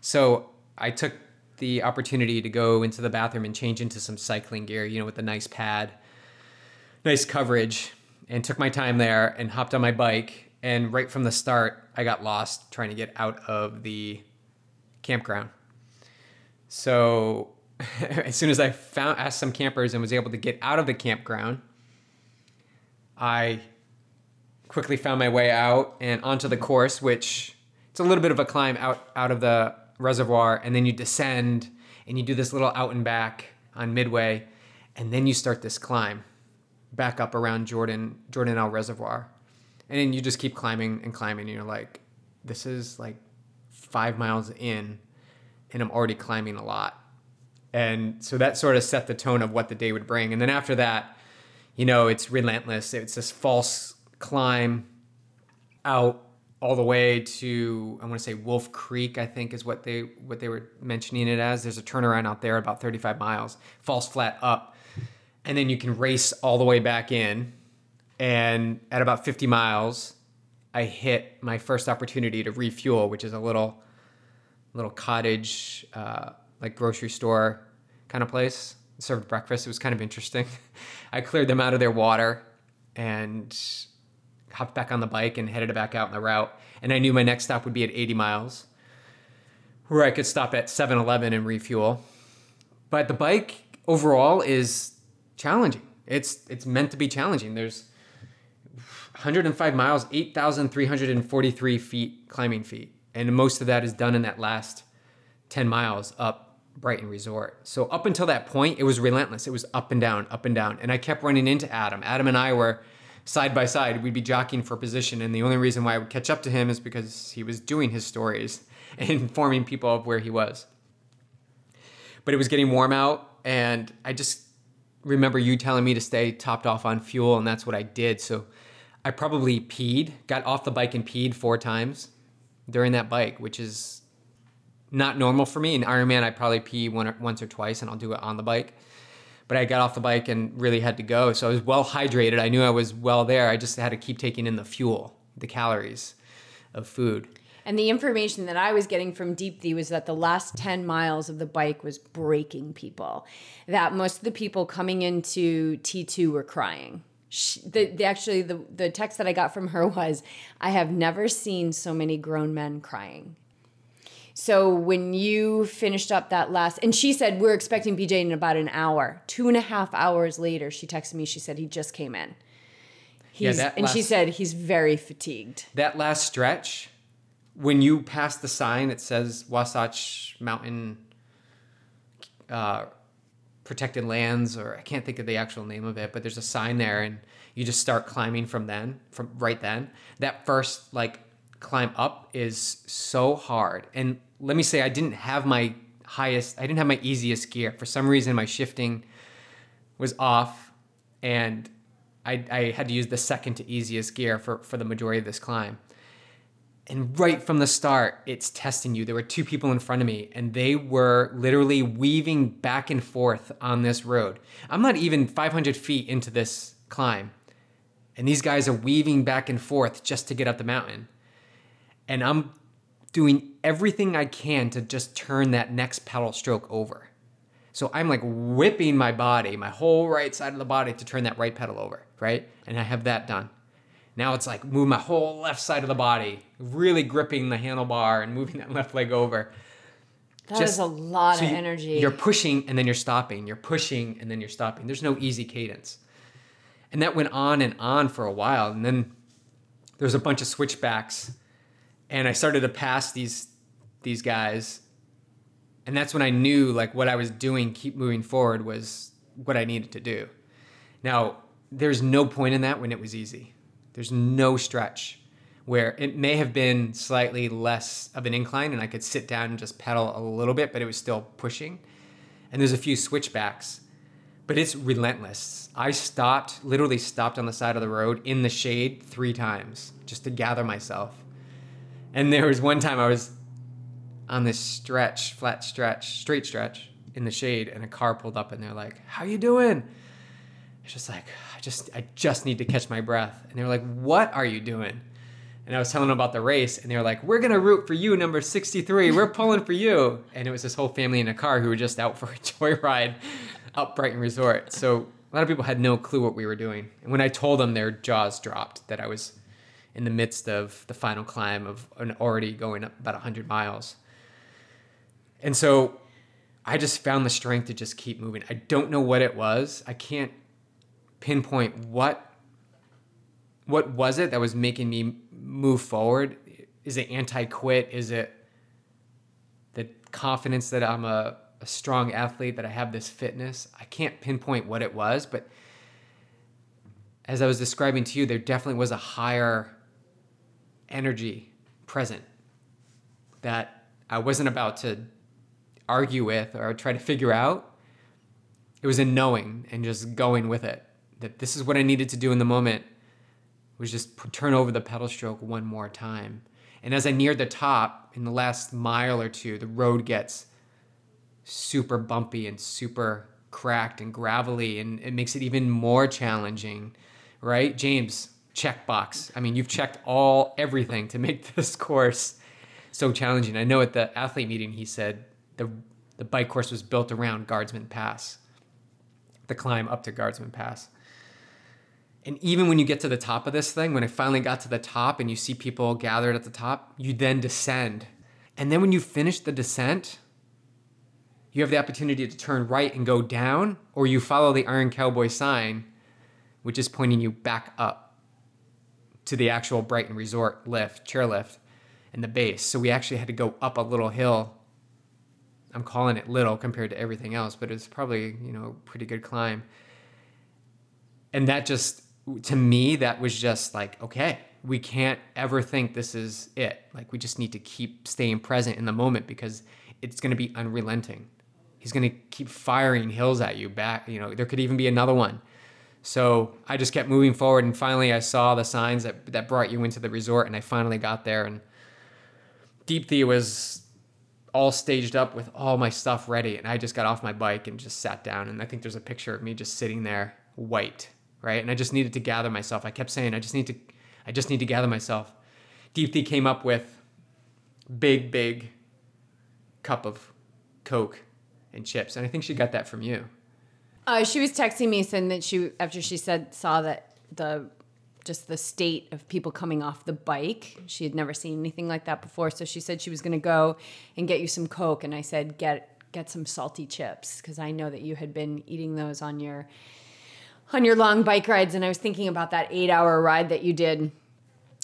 So I took the opportunity to go into the bathroom and change into some cycling gear, you know, with a nice pad, nice coverage, and took my time there and hopped on my bike. And right from the start, I got lost trying to get out of the campground. So as soon as I found asked some campers and was able to get out of the campground, I quickly found my way out and onto the course, which it's a little bit of a climb out out of the reservoir, and then you descend and you do this little out and back on midway, and then you start this climb back up around Jordan Jordanelle Reservoir, and then you just keep climbing and climbing, and you're like, this is like five miles in, and I'm already climbing a lot, and so that sort of set the tone of what the day would bring, and then after that you know, it's relentless. It's this false climb out all the way to I want to say Wolf Creek, I think is what they what they were mentioning it as. There's a turnaround out there about 35 miles, false flat up. And then you can race all the way back in. And at about 50 miles, I hit my first opportunity to refuel, which is a little little cottage uh, like grocery store kind of place. Served breakfast. It was kind of interesting. I cleared them out of their water and hopped back on the bike and headed back out on the route. And I knew my next stop would be at 80 miles, where I could stop at 7 Eleven and refuel. But the bike overall is challenging. It's it's meant to be challenging. There's 105 miles, 8,343 feet climbing feet. And most of that is done in that last 10 miles up Brighton Resort. So up until that point, it was relentless. It was up and down, up and down. And I kept running into Adam. Adam and I were side by side. We'd be jockeying for position. And the only reason why I would catch up to him is because he was doing his stories and informing people of where he was. But it was getting warm out. And I just remember you telling me to stay topped off on fuel. And that's what I did. So I probably peed, got off the bike and peed four times during that bike, which is not normal for me. In Ironman, I probably pee one or, once or twice, and I'll do it on the bike. But I got off the bike and really had to go, so I was well hydrated. I knew I was well there. I just had to keep taking in the fuel, the calories of food. And the information that I was getting from Deepthi was that the last 10 miles of the bike was breaking people. That most of the people coming into T2 were crying. She, the, the actually the, the text that I got from her was, "I have never seen so many grown men crying." So when you finished up that last, and she said we're expecting BJ in about an hour. Two and a half hours later, she texted me. She said he just came in. Yeah, He's, that and she said he's very fatigued. that last stretch, when you pass the sign that says Wasatch Mountain uh, Protected Lands, or I can't think of the actual name of it, but there's a sign there, and you just start climbing from then, from right then. That first like climb up is so hard, and let me say, I didn't have my highest, I didn't have my easiest gear. For some reason, my shifting was off, and I, I had to use the second to easiest gear for, for the majority of this climb. And right from the start, it's testing you. There were two people in front of me, and they were literally weaving back and forth on this road. I'm not even 500 feet into this climb, and these guys are weaving back and forth just to get up the mountain. And I'm doing everything I can to just turn that next pedal stroke over. So I'm like whipping my body, my whole right side of the body to turn that right pedal over, right? And I have that done. Now it's like move my whole left side of the body, really gripping the handlebar and moving that left leg over. That is Just- a lot So of you- energy. You're pushing and then you're stopping. You're pushing and then you're stopping. There's no easy cadence. And that went on and on for a while. And then there's a bunch of switchbacks. And I started to pass these these guys. And that's when I knew like what I was doing, keep moving forward was what I needed to do. Now, there's no point in that when it was easy. There's no stretch where it may have been slightly less of an incline and I could sit down and just pedal a little bit, but it was still pushing. And there's a few switchbacks, but it's relentless. I stopped, literally stopped on the side of the road in the shade three times just to gather myself. And there was one time I was on this stretch, flat stretch, straight stretch in the shade, and a car pulled up and they're like, How you doing? It's just like, I just I just need to catch my breath. And they were like, What are you doing? And I was telling them about the race, and they were like, We're gonna root for you, number 63. We're pulling for you. And it was this whole family in a car who were just out for a joyride up Brighton Resort. So a lot of people had no clue what we were doing. And when I told them, their jaws dropped that I was in the midst of the final climb of an already going up about 100 miles. And so I just found the strength to just keep moving. I don't know what it was. I can't pinpoint what what was it that was making me move forward. Is it anti-quit? Is it the confidence that I'm a, a strong athlete, that I have this fitness? I can't pinpoint what it was, but as I was describing to you, there definitely was a higher energy present that I wasn't about to argue with or try to figure out. It was a knowing and just going with it. That this is what I needed to do in the moment was just turn over the pedal stroke one more time. And as I neared the top in the last mile or two, the road gets super bumpy and super cracked and gravelly and it makes it even more challenging, right? James, check box. I mean, you've checked all everything to make this course so challenging. I know at the athlete meeting he said the the bike course was built around Guardsman Pass. The climb up to Guardsman Pass. And even when you get to the top of this thing, when I finally got to the top and you see people gathered at the top, you then descend. And then when you finish the descent, you have the opportunity to turn right and go down, or you follow the Iron Cowboy sign, which is pointing you back up to the actual Brighton Resort lift, chairlift, and the base. So we actually had to go up a little hill. I'm calling it little compared to everything else, but it's probably, you know, pretty good climb. And that just, to me, that was just like, okay, we can't ever think this is it. Like, we just need to keep staying present in the moment because it's going to be unrelenting. He's going to keep firing hills at you back. You know, there could even be another one. So I just kept moving forward, and finally I saw the signs that that brought you into the resort, and I finally got there. And Deep Deepthi was all staged up with all my stuff ready, and I just got off my bike and just sat down. And I think there's a picture of me just sitting there, white, right? And I just needed to gather myself. I kept saying, I just need to, I just need to gather myself. Deep Deepthi came up with big, big cup of Coke and chips, and I think she got that from you. Uh, she was texting me saying that she after she said saw that the just the state of people coming off the bike. She had never seen anything like that before, so she said she was going to go and get you some coke and I said get get some salty chips because I know that you had been eating those on your on your long bike rides and I was thinking about that 8-hour ride that you did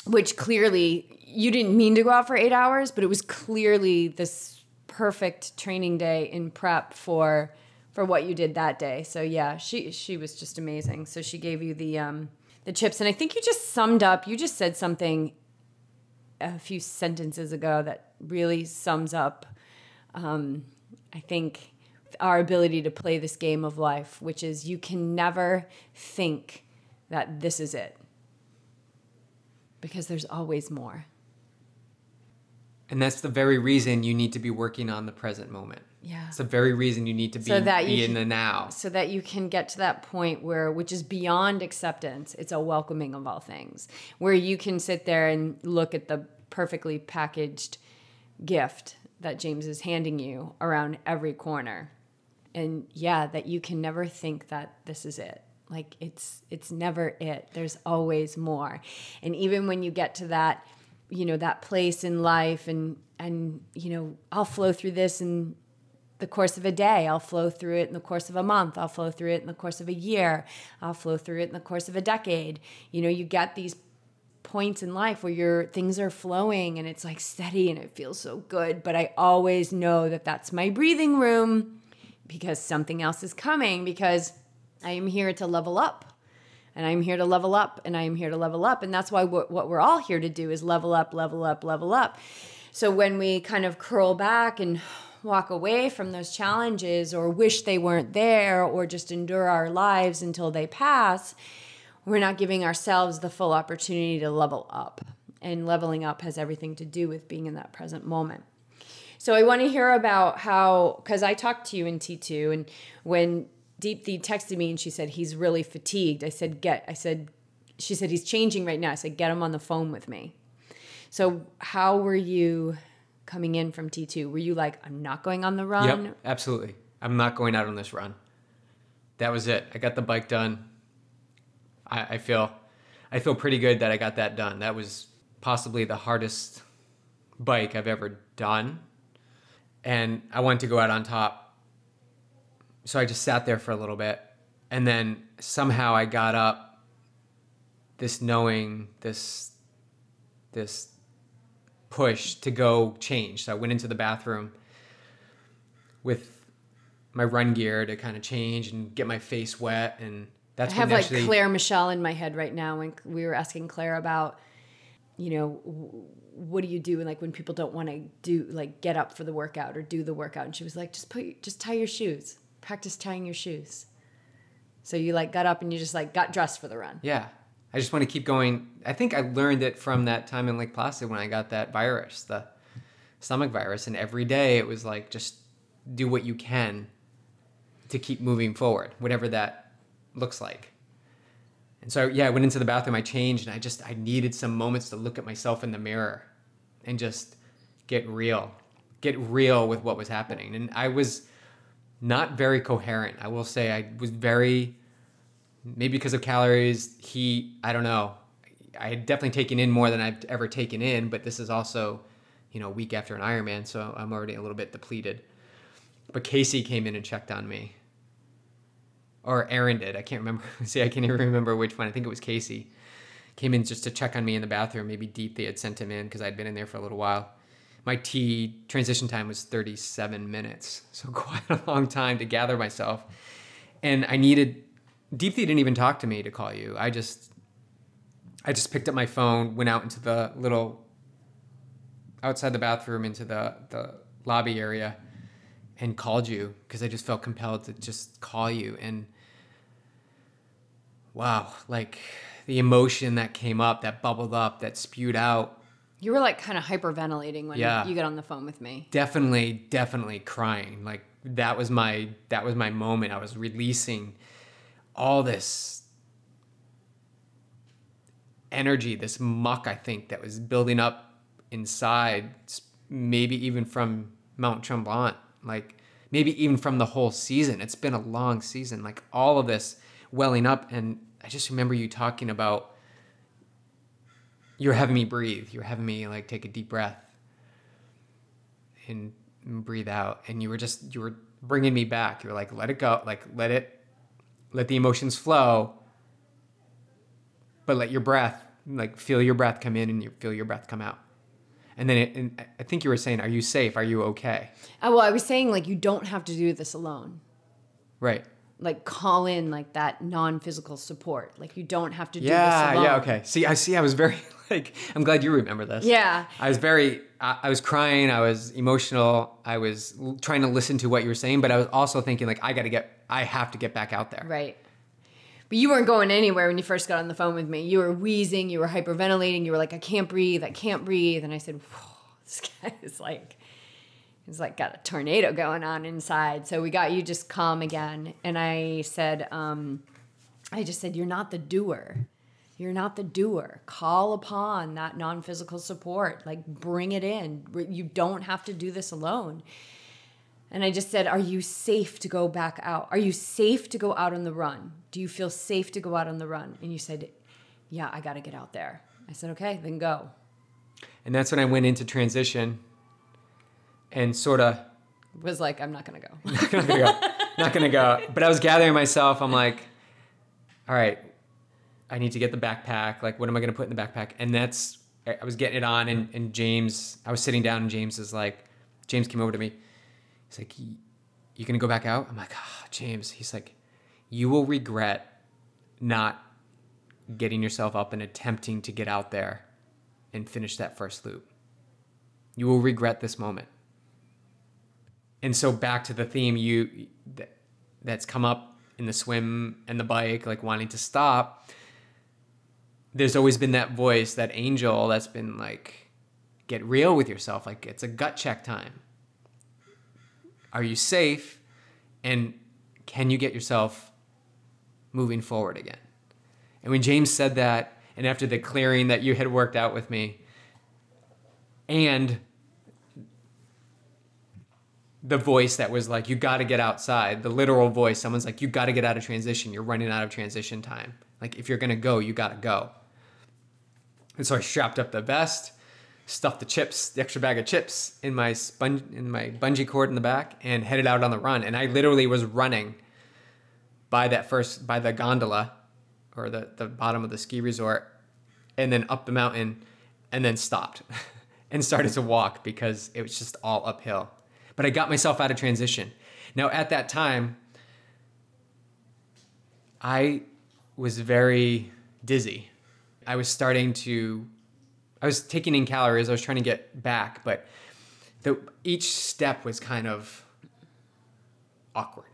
which clearly you didn't mean to go out for 8 hours, but it was clearly this perfect training day in prep for for what you did that day. So yeah, she she was just amazing. So she gave you the um the chips and I think you just summed up, you just said something a few sentences ago that really sums up um I think our ability to play this game of life, which is you can never think that this is it. Because there's always more. And that's the very reason you need to be working on the present moment. Yeah. It's the very reason you need to be, So that you be in the now. so that you can get to that point where which is beyond acceptance it's a welcoming of all things where you can sit there and look at the perfectly packaged gift that james is handing you around every corner and yeah that you can never think that this is it like it's it's never it there's always more and even when you get to that you know that place in life and and you know i'll flow through this and the course of a day. I'll flow through it in the course of a month. I'll flow through it in the course of a year. I'll flow through it in the course of a decade. You know, you get these points in life where your things are flowing and it's like steady and it feels so good, but I always know that that's my breathing room because something else is coming because I am here to level up. And I'm here to level up and I am here to level up and that's why what, what we're all here to do is level up, level up, level up. So when we kind of curl back and walk away from those challenges or wish they weren't there or just endure our lives until they pass, we're not giving ourselves the full opportunity to level up. And leveling up has everything to do with being in that present moment. So I want to hear about how, because I talked to you in T2, and when Deep Deepthi texted me and she said he's really fatigued, I said, get, I said, she said he's changing right now. I said, get him on the phone with me. So how were you coming in from T2? Were you like, I'm not going on the run? Yep, absolutely. I'm not going out on this run. That was it. I got the bike done. I, I feel, I feel pretty good that I got that done. That was possibly the hardest bike I've ever done, and I wanted to go out on top. So I just sat there for a little bit, and then somehow I got up. This knowing, this, this push to go change. So I went into the bathroom with my run gear to kind of change and get my face wet and that's I have like actually Claire Michelle in my head right now when we were asking Claire about, you know, what do you do like when people don't want to do like get up for the workout or do the workout, and she was like, just put just tie your shoes, practice tying your shoes. So you like got up and you just like got dressed for the run. yeah I just want to keep going. I think I learned it from that time in Lake Placid when I got that virus, the stomach virus, and every day it was like just do what you can to keep moving forward, whatever that looks like. And so yeah, I went into the bathroom, I changed, and I just I needed some moments to look at myself in the mirror and just get real. Get real with what was happening. And I was not very coherent. I will say I was very maybe because of calories, heat, I don't know. I had definitely taken in more than I've ever taken in, but this is also, you know, week after an Ironman, so I'm already a little bit depleted. But Casey came in and checked on me. Or Aaron did. I can't remember. See, I can't even remember which one. I think it was Casey. Came in just to check on me in the bathroom. Maybe Deepthi had sent him in because I'd been in there for a little while. My tea transition time was 37 minutes, so quite a long time to gather myself. And I needed Deepthi didn't even talk to me to call you. I just I just picked up my phone, went out into the little outside the bathroom into the the lobby area and called you because I just felt compelled to just call you and wow, like the emotion that came up, that bubbled up, that spewed out, You were like kind of hyperventilating when Yeah. you get on the phone with me. definitely definitely crying. Like that was my that was my moment. I was releasing all this energy, this muck, I think, that was building up inside, maybe even from Mount Tremblant, like maybe even from the whole season. It's been a long season, like all of this welling up. And I just remember you talking about you're having me breathe. You were having me like take a deep breath and breathe out, and you were just you were bringing me back. You were like, let it go, like let it, let the emotions flow, but let your breath, like feel your breath come in and you feel your breath come out. And then it, and I think you were saying, are you safe? Are you okay? Uh, well, I was saying like you don't have to do this alone. Right. Like call in like that non-physical support. Like you don't have to do Yeah, this alone. yeah, okay. See, I see. I was very like. I'm glad you remember this. Yeah. I was very. I, I was crying. I was emotional. I was l- trying to listen to what you were saying, but I was also thinking like, I got to get. I have to get back out there. Right. But you weren't going anywhere when you first got on the phone with me. You were wheezing, you were hyperventilating, you were like, I can't breathe, I can't breathe. And I said, this guy is like, he's like got a tornado going on inside. So we got you just calm again. And I said, um, I just said, You're not the doer. You're not the doer. Call upon that non physical support. Like, bring it in. You don't have to do this alone. And I just said, Are you safe to go back out? Are you safe to go out on the run? Do you feel safe to go out on the run? And you said, Yeah, I got to get out there. I said, Okay, then go. And that's when I went into transition, and sort of Was like, I'm not going to go. not gonna go. Not gonna go. But I was gathering myself. I'm like, all right, I need to get the backpack. Like, what am I gonna put in the backpack? And that's I was getting it on, and, and James, I was sitting down, and James is like, James came over to me. He's like, "Y- you gonna go back out? I'm like, ah, James. He's like, you will regret not getting yourself up and attempting to get out there and finish that first loop. You will regret this moment and so back to the theme you that, that's come up in the swim and the bike like wanting to stop there's always been that voice that angel that's been like get real with yourself. Like it's a gut check time. Are you safe? And can you get yourself moving forward again? And when james said that and after the clearing that you had worked out with me and the voice that was like, you got to get outside, the literal voice, someone's like, you got to get out of transition. You're running out of transition time. Like, if you're going to go, you got to go. And so I strapped up the vest, stuffed the chips, the extra bag of chips in my sponge, in my bungee cord in the back, and headed out on the run. And I literally was running by that first, by the gondola or the, the bottom of the ski resort, and then up the mountain, and then stopped and started to walk because it was just all uphill but I got myself out of transition. Now, at that time, I was very dizzy. I was starting to, I was taking in calories. I was trying to get back, but the, each step was kind of awkward.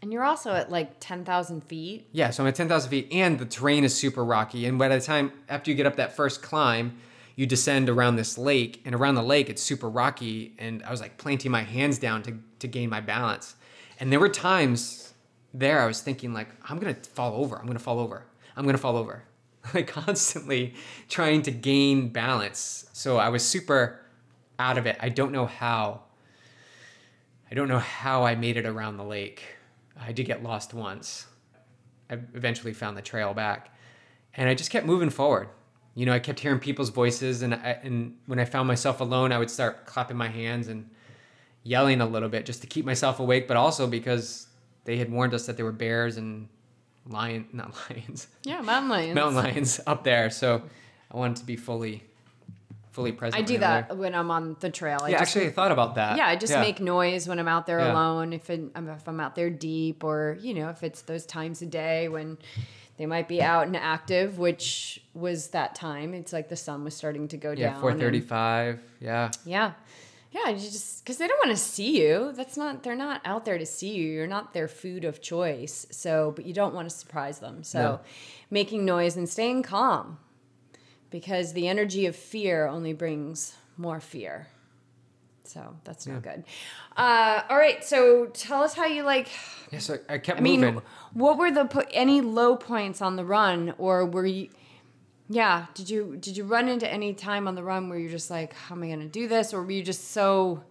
And you're also at like 10,000 feet. Yeah, so I'm at 10,000 feet, and the terrain is super rocky. And by the time, after you get up that first climb, you descend around this lake, and around the lake, it's super rocky. And I was like planting my hands down to, to gain my balance. And there were times there I was thinking, like, I'm gonna fall over, I'm gonna fall over, I'm gonna fall over. Like, constantly trying to gain balance. So I was super out of it. I don't know how. I don't know how I made it around the lake. I did get lost once. I eventually found the trail back, and I just kept moving forward. You know, I kept hearing people's voices, and I, and when I found myself alone, I would start clapping my hands and yelling a little bit just to keep myself awake, but also because they had warned us that there were bears and lion, not lions, Yeah, mountain lions. mountain lions up there. So I wanted to be fully, fully present. I do that when I'm on the trail. I Yeah, just, actually, I thought about that. yeah, I just make noise when I'm out there Yeah. alone. If, it, if I'm out there deep, or you know, if it's those times a day when they might be out and active, which was that time. It's like the sun was starting to go Yeah, down. four and- thirty-five. Yeah. Yeah. Yeah, you just because they don't want to see you. That's not they're not out there to see you. You're not their food of choice. So, but you don't want to surprise them. So, No. making noise and staying calm because the energy of fear only brings more fear. So, that's not good. Uh, all right, so tell us how you like Yeah. So I kept I mean, moving. what were the po- any low points on the run, or were you? Yeah, did you did you run into any time on the run where you're just like, how am I gonna do this, or were you just so?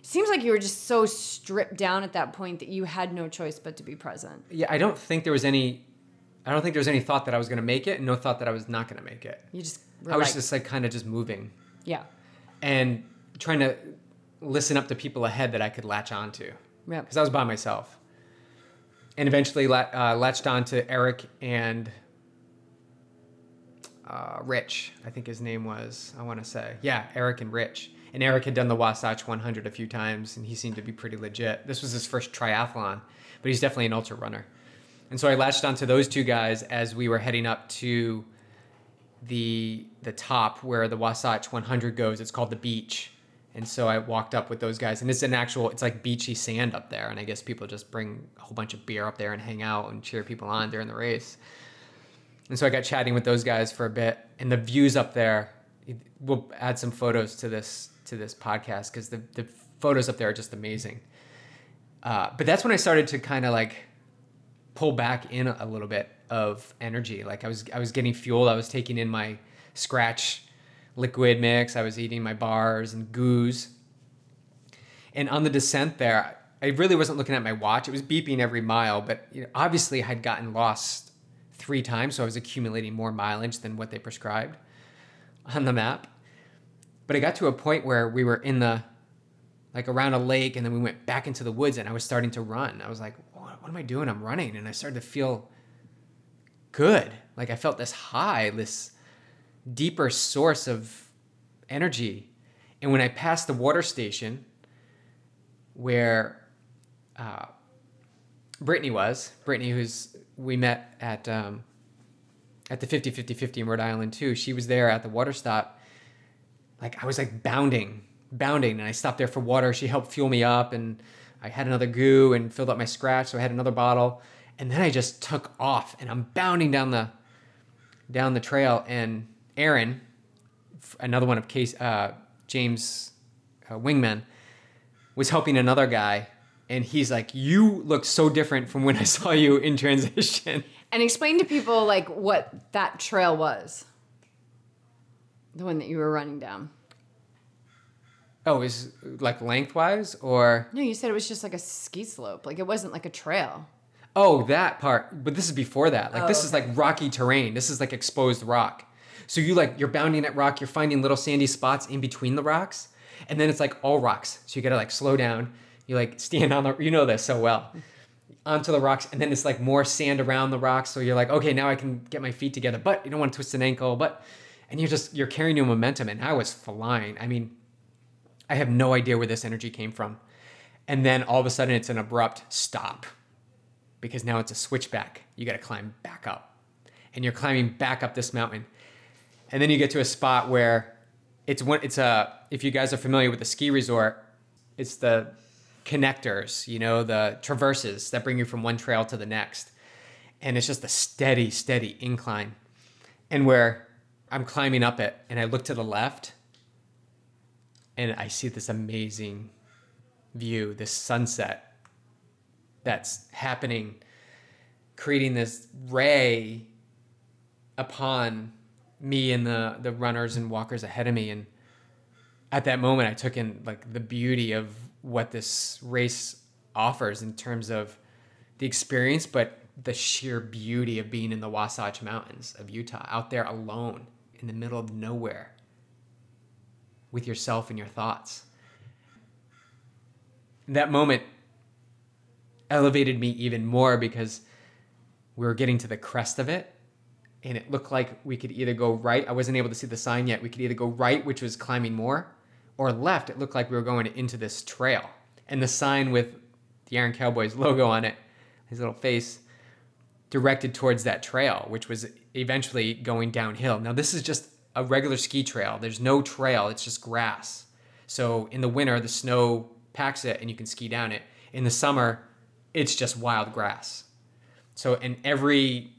It seems like you were just so stripped down at that point that you had no choice but to be present. yeah, I don't think there was any. I don't think there was any thought that I was going to make it, and no thought that I was not going to make it. You just were I was like- just like kind of just moving yeah. and trying to listen up to people ahead that I could latch onto Yeah. because I was by myself. And eventually uh, latched on to Eric and uh, Rich, I think his name was, I want to say. Yeah, Eric and Rich. And Eric had done the Wasatch 100 a few times, and he seemed to be pretty legit. This was his first triathlon, but he's definitely an ultra runner. And so I latched onto those two guys as we were heading up to the the top where the Wasatch 100 goes. It's called the beach. And so I walked up with those guys, and it's an actual, it's like beachy sand up there. And I guess people just bring a whole bunch of beer up there and hang out and cheer people on during the race. And so I got chatting with those guys for a bit, and the views up there. We'll add some photos to this to this podcast because the the photos up there are just amazing. Uh, but that's when I started to kind of like pull back in a little bit of energy. Like I was I was getting fueled. I was taking in my Skratch liquid mix. I was eating my bars and goos. And on the descent there, I really wasn't looking at my watch. It was beeping every mile, but you know, obviously I'd gotten lost three times, so I was accumulating more mileage than what they prescribed on the map. But I got to a point where we were in the like around a lake and then we went back into the woods and I was starting to run. I was like, what, what am I doing? I'm running. And I started to feel good. Like I felt this high, this deeper source of energy. And when I passed the water station where uh, Brittany was, Brittany, who's we met at um, at the 50 50 50 in Rhode Island too, she was there at the water stop. Like I was like bounding, bounding, and I stopped there for water. She helped fuel me up, and I had another goo and filled up my Skratch, so I had another bottle. And then I just took off, and I'm bounding down the down the trail. And Aaron, another one of Case uh, James uh, Wingman, was helping another guy, and he's like, "You look so different from when I saw you in transition." And explain to people like what that trail was. The one that you were running down. Oh, is like lengthwise or No, you said it was just like a ski slope. Like it wasn't like a trail. oh that part? But this is before that. Like this Oh, is like rocky terrain. This is like exposed rock. So you like you're bounding at rock. You're finding little sandy spots in between the rocks, and then it's like all rocks. So you gotta like slow down. You like stand on the. You know this so well. Onto the rocks, and then it's like more sand around the rocks. So you're like, okay, now I can get my feet together, but you don't want to twist an ankle, but and you're just you're carrying your momentum. And I was flying. I mean, I have no idea where this energy came from. And then all of a sudden it's an abrupt stop because now it's a switchback. You got to climb back up. And you're climbing back up this mountain. And then you get to a spot where it's one it's a if you guys are familiar with the ski resort, it's the connectors, you know, the traverses that bring you from one trail to the next. And it's just a steady, steady incline. And where I'm climbing up it and I look to the left and I see this amazing view, this sunset that's happening, creating this ray upon me and the the runners and walkers ahead of me. And at that moment, I took in like the beauty of what this race offers in terms of the experience, but the sheer beauty of being in the Wasatch Mountains of Utah, out there alone in the middle of nowhere with yourself and your thoughts. That moment elevated me even more because we were getting to the crest of it and it looked like we could either go right. I wasn't able to see the sign yet. We could either go right, which was climbing more, or left. It looked like we were going into this trail. And the sign with the Iron Cowboys logo on it, his little face, directed towards that trail, which was eventually going downhill. Now, this is just a regular ski trail. There's no trail, it's just grass. So in the winter, the snow packs it and you can ski down it. In the summer, it's just wild grass. So in every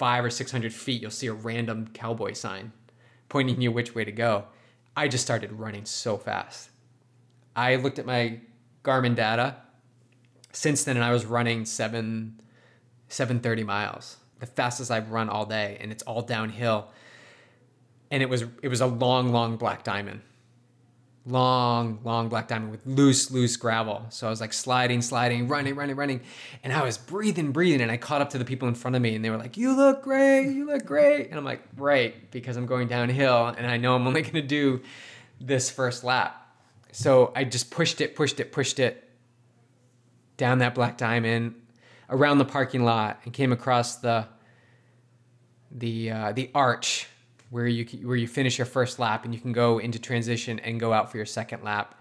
five or 600 feet, you'll see a random cowboy sign pointing you which way to go. I just started running so fast. I looked at my Garmin data since then and I was running seven 730 miles, the fastest I've run all day, and it's all downhill. And it was it was a long, long black diamond. Long, long black diamond with loose, loose gravel. So I was like sliding, sliding, running, running, running. And I was breathing, breathing. And I caught up to the people in front of me and they were like, You look great. You look great. And I'm like, Right, because I'm going downhill and I know I'm only going to do this first lap. So I just pushed it, pushed it, pushed it down that black diamond around the parking lot and came across the the uh, the arch where you where you finish your first lap and you can go into transition and go out for your second lap.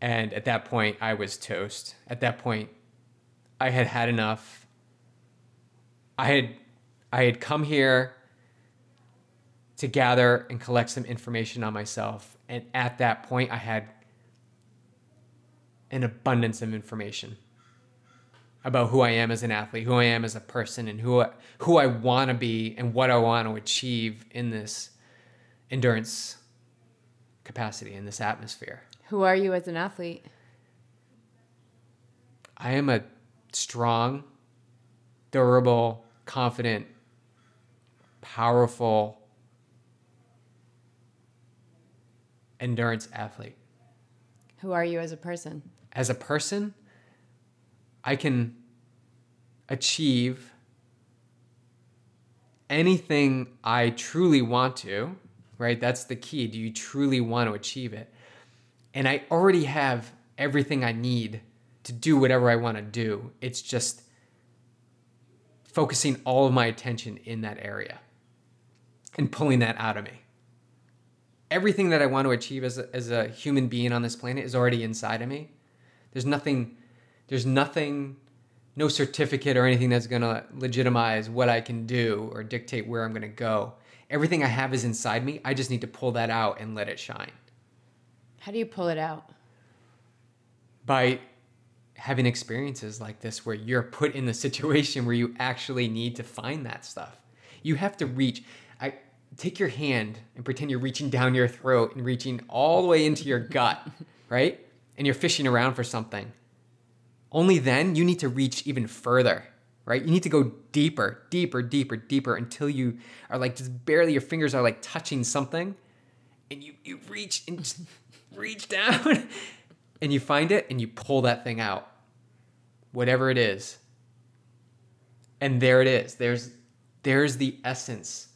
And at that point, I was toast. At that point, I had had enough. I had I had come here to gather and collect some information on myself, and at that point, I had an abundance of information about who I am as an athlete, who I am as a person, and who I, who I want to be and what I want to achieve in this endurance capacity in this atmosphere. Who are you as an athlete? I am a strong, durable, confident, powerful endurance athlete. Who are you as a person? As a person, I can achieve anything I truly want to, right? That's the key. Do you truly want to achieve it? And I already have everything I need to do whatever I want to do. It's just focusing all of my attention in that area and pulling that out of me. Everything that I want to achieve as a, as a human being on this planet is already inside of me. There's nothing there's nothing, no certificate or anything that's going to legitimize what I can do or dictate where I'm going to go. Everything I have is inside me. I just need to pull that out and let it shine. How do you pull it out? By having experiences like this where you're put in the situation where you actually need to find that stuff. You have to reach. I take your hand and pretend you're reaching down your throat and reaching all the way into your gut, right? And you're fishing around for something only then you need to reach even further, right? You need to go deeper, deeper, deeper, deeper until you are like just barely your fingers are like touching something and you, you reach and just reach down and you find it and you pull that thing out, whatever it is. And there it is. There's there's the essence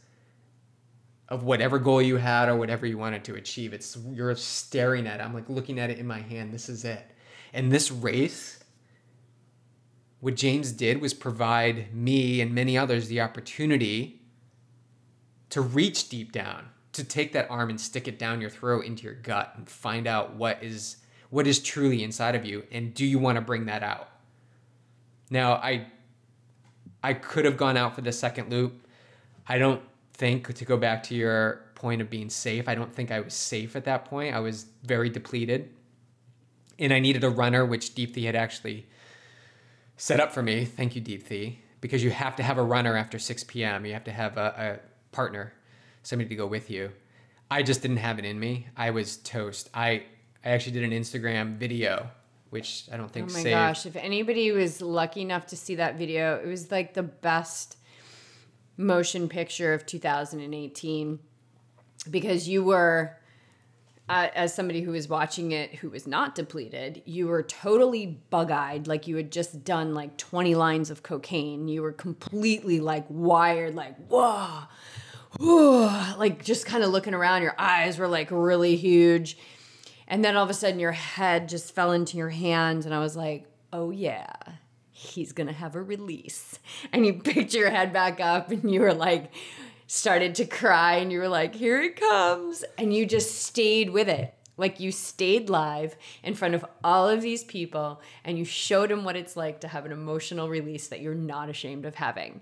of whatever goal you had or whatever you wanted to achieve. It's you're staring at it. I'm like looking at it in my hand. This is it. And this race what James did was provide me and many others the opportunity to reach deep down, to take that arm and stick it down your throat into your gut and find out what is what is truly inside of you and do you want to bring that out. Now, I I could have gone out for the second loop. I don't think to go back to your point of being safe, I don't think I was safe at that point. I was very depleted. And I needed a runner, which Deepthi had actually set up for me. Thank you, Deepthi, because you have to have a runner after 6 p.m. You have to have a, a partner, somebody to go with you. I just didn't have it in me. I was toast. I I actually did an Instagram video, which I don't think. Oh my saved. gosh! If anybody was lucky enough to see that video, it was like the best motion picture of 2018 because you were uh, as somebody who was watching it who was not depleted, you were totally bug eyed, like you had just done like 20 lines of cocaine. You were completely like wired, like, whoa, whoa, like just kind of looking around. Your eyes were like really huge. And then all of a sudden, your head just fell into your hands, and I was like, oh yeah, he's gonna have a release. And you picked your head back up, and you were like, started to cry and you were like, here it comes. And you just stayed with it. Like you stayed live in front of all of these people and you showed them what it's like to have an emotional release that you're not ashamed of having.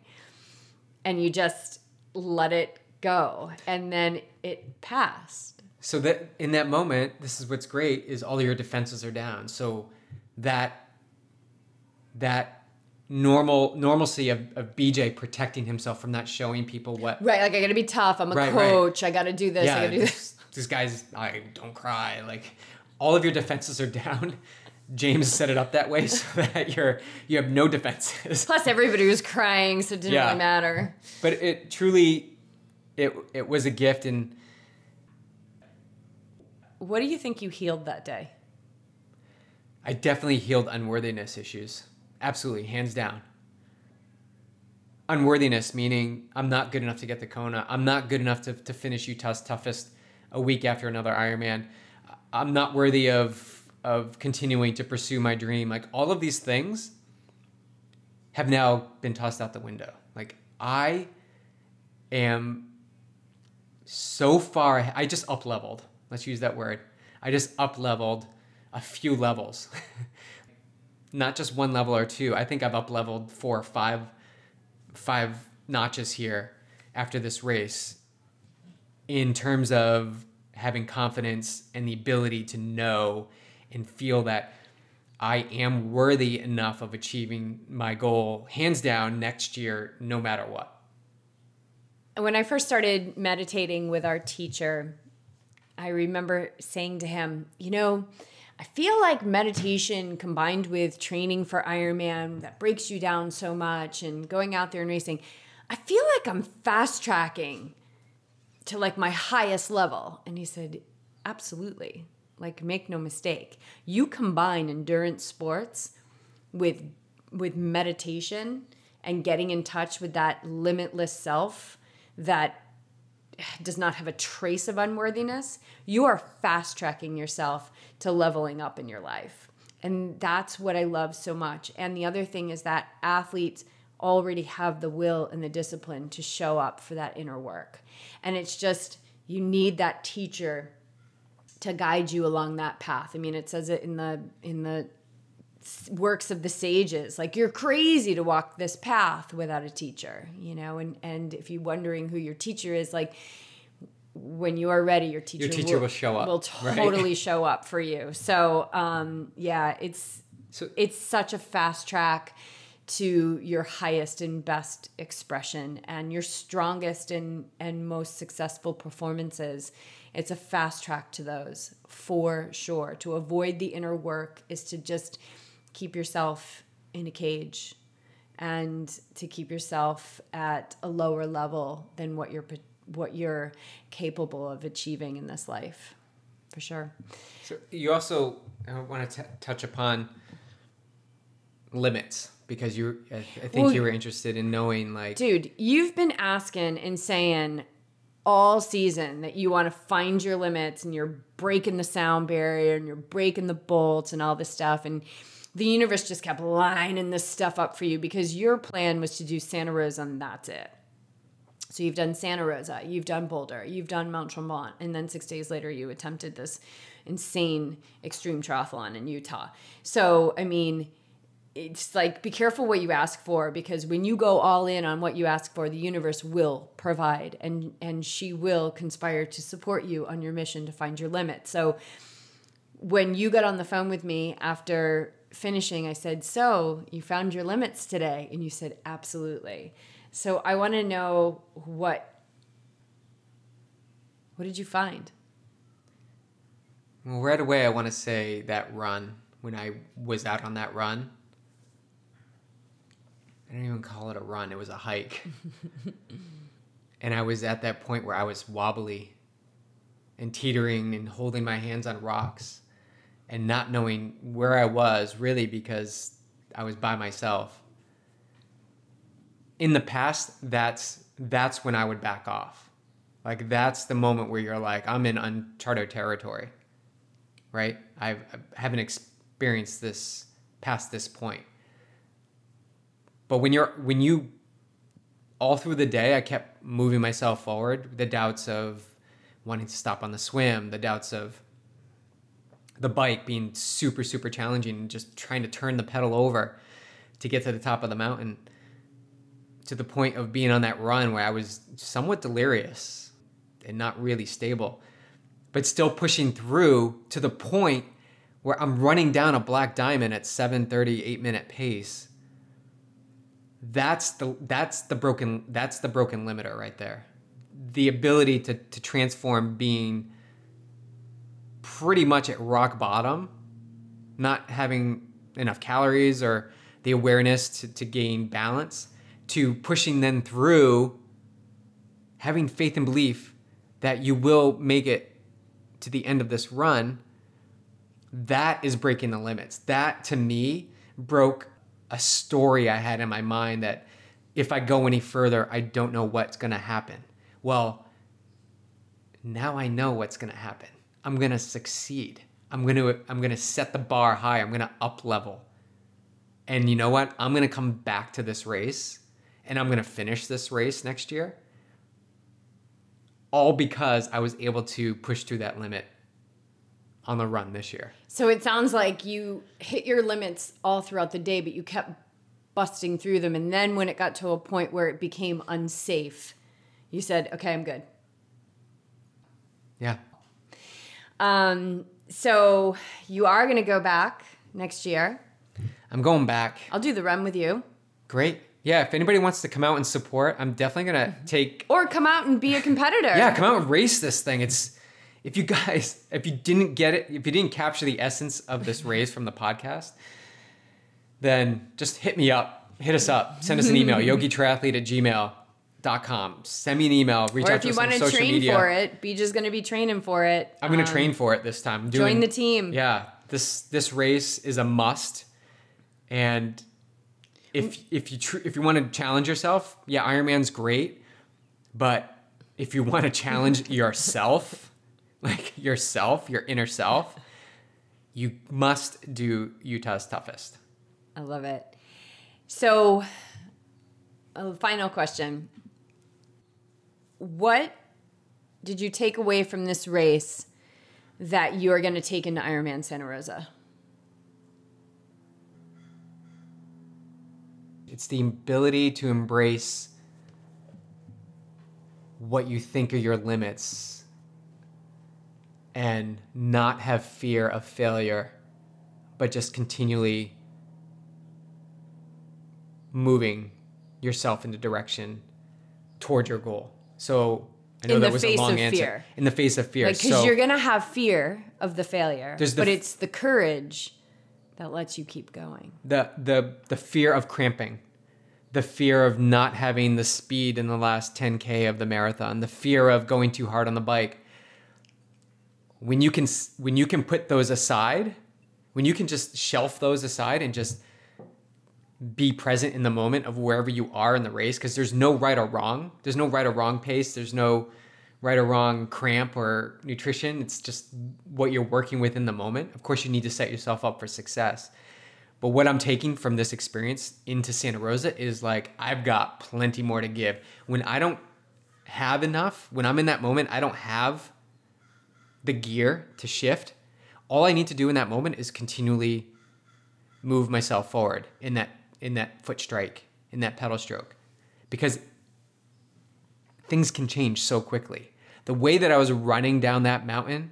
And you just let it go. And then it passed. So that in that moment, this is what's great is all your defenses are down. So that that normal normalcy of, of BJ protecting himself from not showing people what right like I gotta be tough I'm a right, coach right. I gotta do this yeah, I gotta do this this guy's I don't cry like all of your defenses are down James set it up that way so that you're you have no defenses plus everybody was crying so it didn't yeah. really matter but it truly it it was a gift and what do you think you healed that day? I definitely healed unworthiness issues. Absolutely, hands down. Unworthiness meaning I'm not good enough to get the Kona. I'm not good enough to, to finish Utah's toughest a week after another Ironman. I'm not worthy of of continuing to pursue my dream. Like all of these things have now been tossed out the window. Like I am so far I just up leveled. Let's use that word. I just up leveled a few levels. Not just one level or two. I think I've up leveled four or five five notches here after this race in terms of having confidence and the ability to know and feel that I am worthy enough of achieving my goal hands down next year no matter what. And when I first started meditating with our teacher, I remember saying to him, you know, I feel like meditation combined with training for Ironman that breaks you down so much and going out there and racing, I feel like I'm fast tracking to like my highest level. And he said, Absolutely. Like make no mistake. You combine endurance sports with with meditation and getting in touch with that limitless self that does not have a trace of unworthiness, you are fast tracking yourself to leveling up in your life. And that's what I love so much. And the other thing is that athletes already have the will and the discipline to show up for that inner work. And it's just, you need that teacher to guide you along that path. I mean, it says it in the in the works of the sages. Like you're crazy to walk this path without a teacher you know? And and if you're wondering who your teacher is like when you are ready your teacher, your teacher will, will show up will totally right? show up for you. So um yeah it's so it's such a fast track to your highest and best expression and your strongest and and most successful performances. It's a fast track to those for sure. To avoid the inner work is to just keep yourself in a cage and to keep yourself at a lower level than what you're what you're capable of achieving in this life for sure. So you also want to t- touch upon limits because you I, I think well, you were interested in knowing like dude you've been asking and saying all season that you want to find your limits and you're breaking the sound barrier and you're breaking the bolts and all this stuff and the universe just kept lining this stuff up for you because your plan was to do Santa Rosa and that's it. So you've done Santa Rosa, you've done Boulder, you've done Mount Tremblant, and then six days later you attempted this insane extreme triathlon in Utah. So I mean, it's like be careful what you ask for because when you go all in on what you ask for, the universe will provide and and she will conspire to support you on your mission to find your limit. So when you got on the phone with me after finishing, I said, So you found your limits today? And you said, Absolutely. So I want to know what what did you find? Well, right away, I want to say that run when I was out on that run. I don't even call it a run; it was a hike. and I was at that point where I was wobbly and teetering and holding my hands on rocks and not knowing where I was really because I was by myself. In the past, that's that's when I would back off. Like that's the moment where you're like, I'm in uncharted territory, right? I've, I haven't experienced this past this point. But when you're when you all through the day, I kept moving myself forward. The doubts of wanting to stop on the swim, the doubts of the bike being super super challenging and just trying to turn the pedal over to get to the top of the mountain to the point of being on that run where I was somewhat delirious and not really stable but still pushing through to the point where I'm running down a black diamond at 7:30 8 minute pace. That's the that's the broken that's the broken limiter right there. The ability to to transform being pretty much at rock bottom, not having enough calories or the awareness to, to gain balance, to pushing them through having faith and belief that you will make it to the end of this run, that is breaking the limits. That to me broke a story I had in my mind that if I go any further, I don't know what's going to happen. Well, now I know what's going to happen. I'm going to succeed. I'm going to I'm going to set the bar high. I'm going to up level. And you know what? I'm going to come back to this race and I'm going to finish this race next year. All because I was able to push through that limit on the run this year. So it sounds like you hit your limits all throughout the day, but you kept busting through them. And then when it got to a point where it became unsafe, you said, okay, I'm good. Yeah. Um, so you are going to go back next year. I'm going back. I'll do the run with you. Great. Yeah, if anybody wants to come out and support, I'm definitely going to take Or come out and be a competitor. Yeah, come out and race this thing. It's if you guys, if you didn't get it, if you didn't capture the essence of this race from the podcast, then just hit me up. Hit us up. Send us an email, yogitriathlete at gmail.com. Send me an email. Reach Or out to us on social media. If you want to train media. for it, Beach is going to be training for it. I'm going to Um, train for it this time. I'm Join the team. Yeah, this this race is a must, and if if you tr- if you want to challenge yourself, yeah, Ironman's great, but if you want to challenge yourself, like yourself, your inner self, you must do Utah's toughest. I love it. So, a final question. What did you take away from this race that you are going to take into Ironman Santa Rosa? It's the ability to embrace what you think are your limits and not have fear of failure, but just continually moving yourself in the direction toward your goal. So I know In that the was face a long of answer. fear. In the face of fear. Like, because so you're going to have fear of the failure, the but f- it's the courage that lets you keep going. the the the fear of cramping the fear of not having the speed in the last 10k of the marathon the fear of going too hard on the bike when you can when you can put those aside when you can just shelf those aside and just be present in the moment of wherever you are in the race because there's no right or wrong. There's no right or wrong pace. There's no right or wrong cramp or nutrition. It's just what you're working with in the moment. Of course you need to set yourself up for success. But what I'm taking from this experience into Santa Rosa is like, I've got plenty more to give. When I don't have enough, when I'm in that moment, I don't have the gear to shift. All I need to do in that moment is continually move myself forward in that in that foot strike, in that pedal stroke. Because things can change so quickly. The way that I was running down that mountain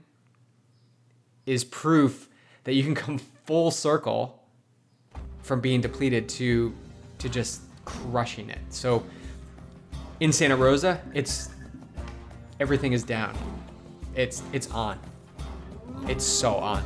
is proof that you can come full circle from being depleted to to just crushing it. So in Santa Rosa, it's everything is down. It's it's on. It's so on.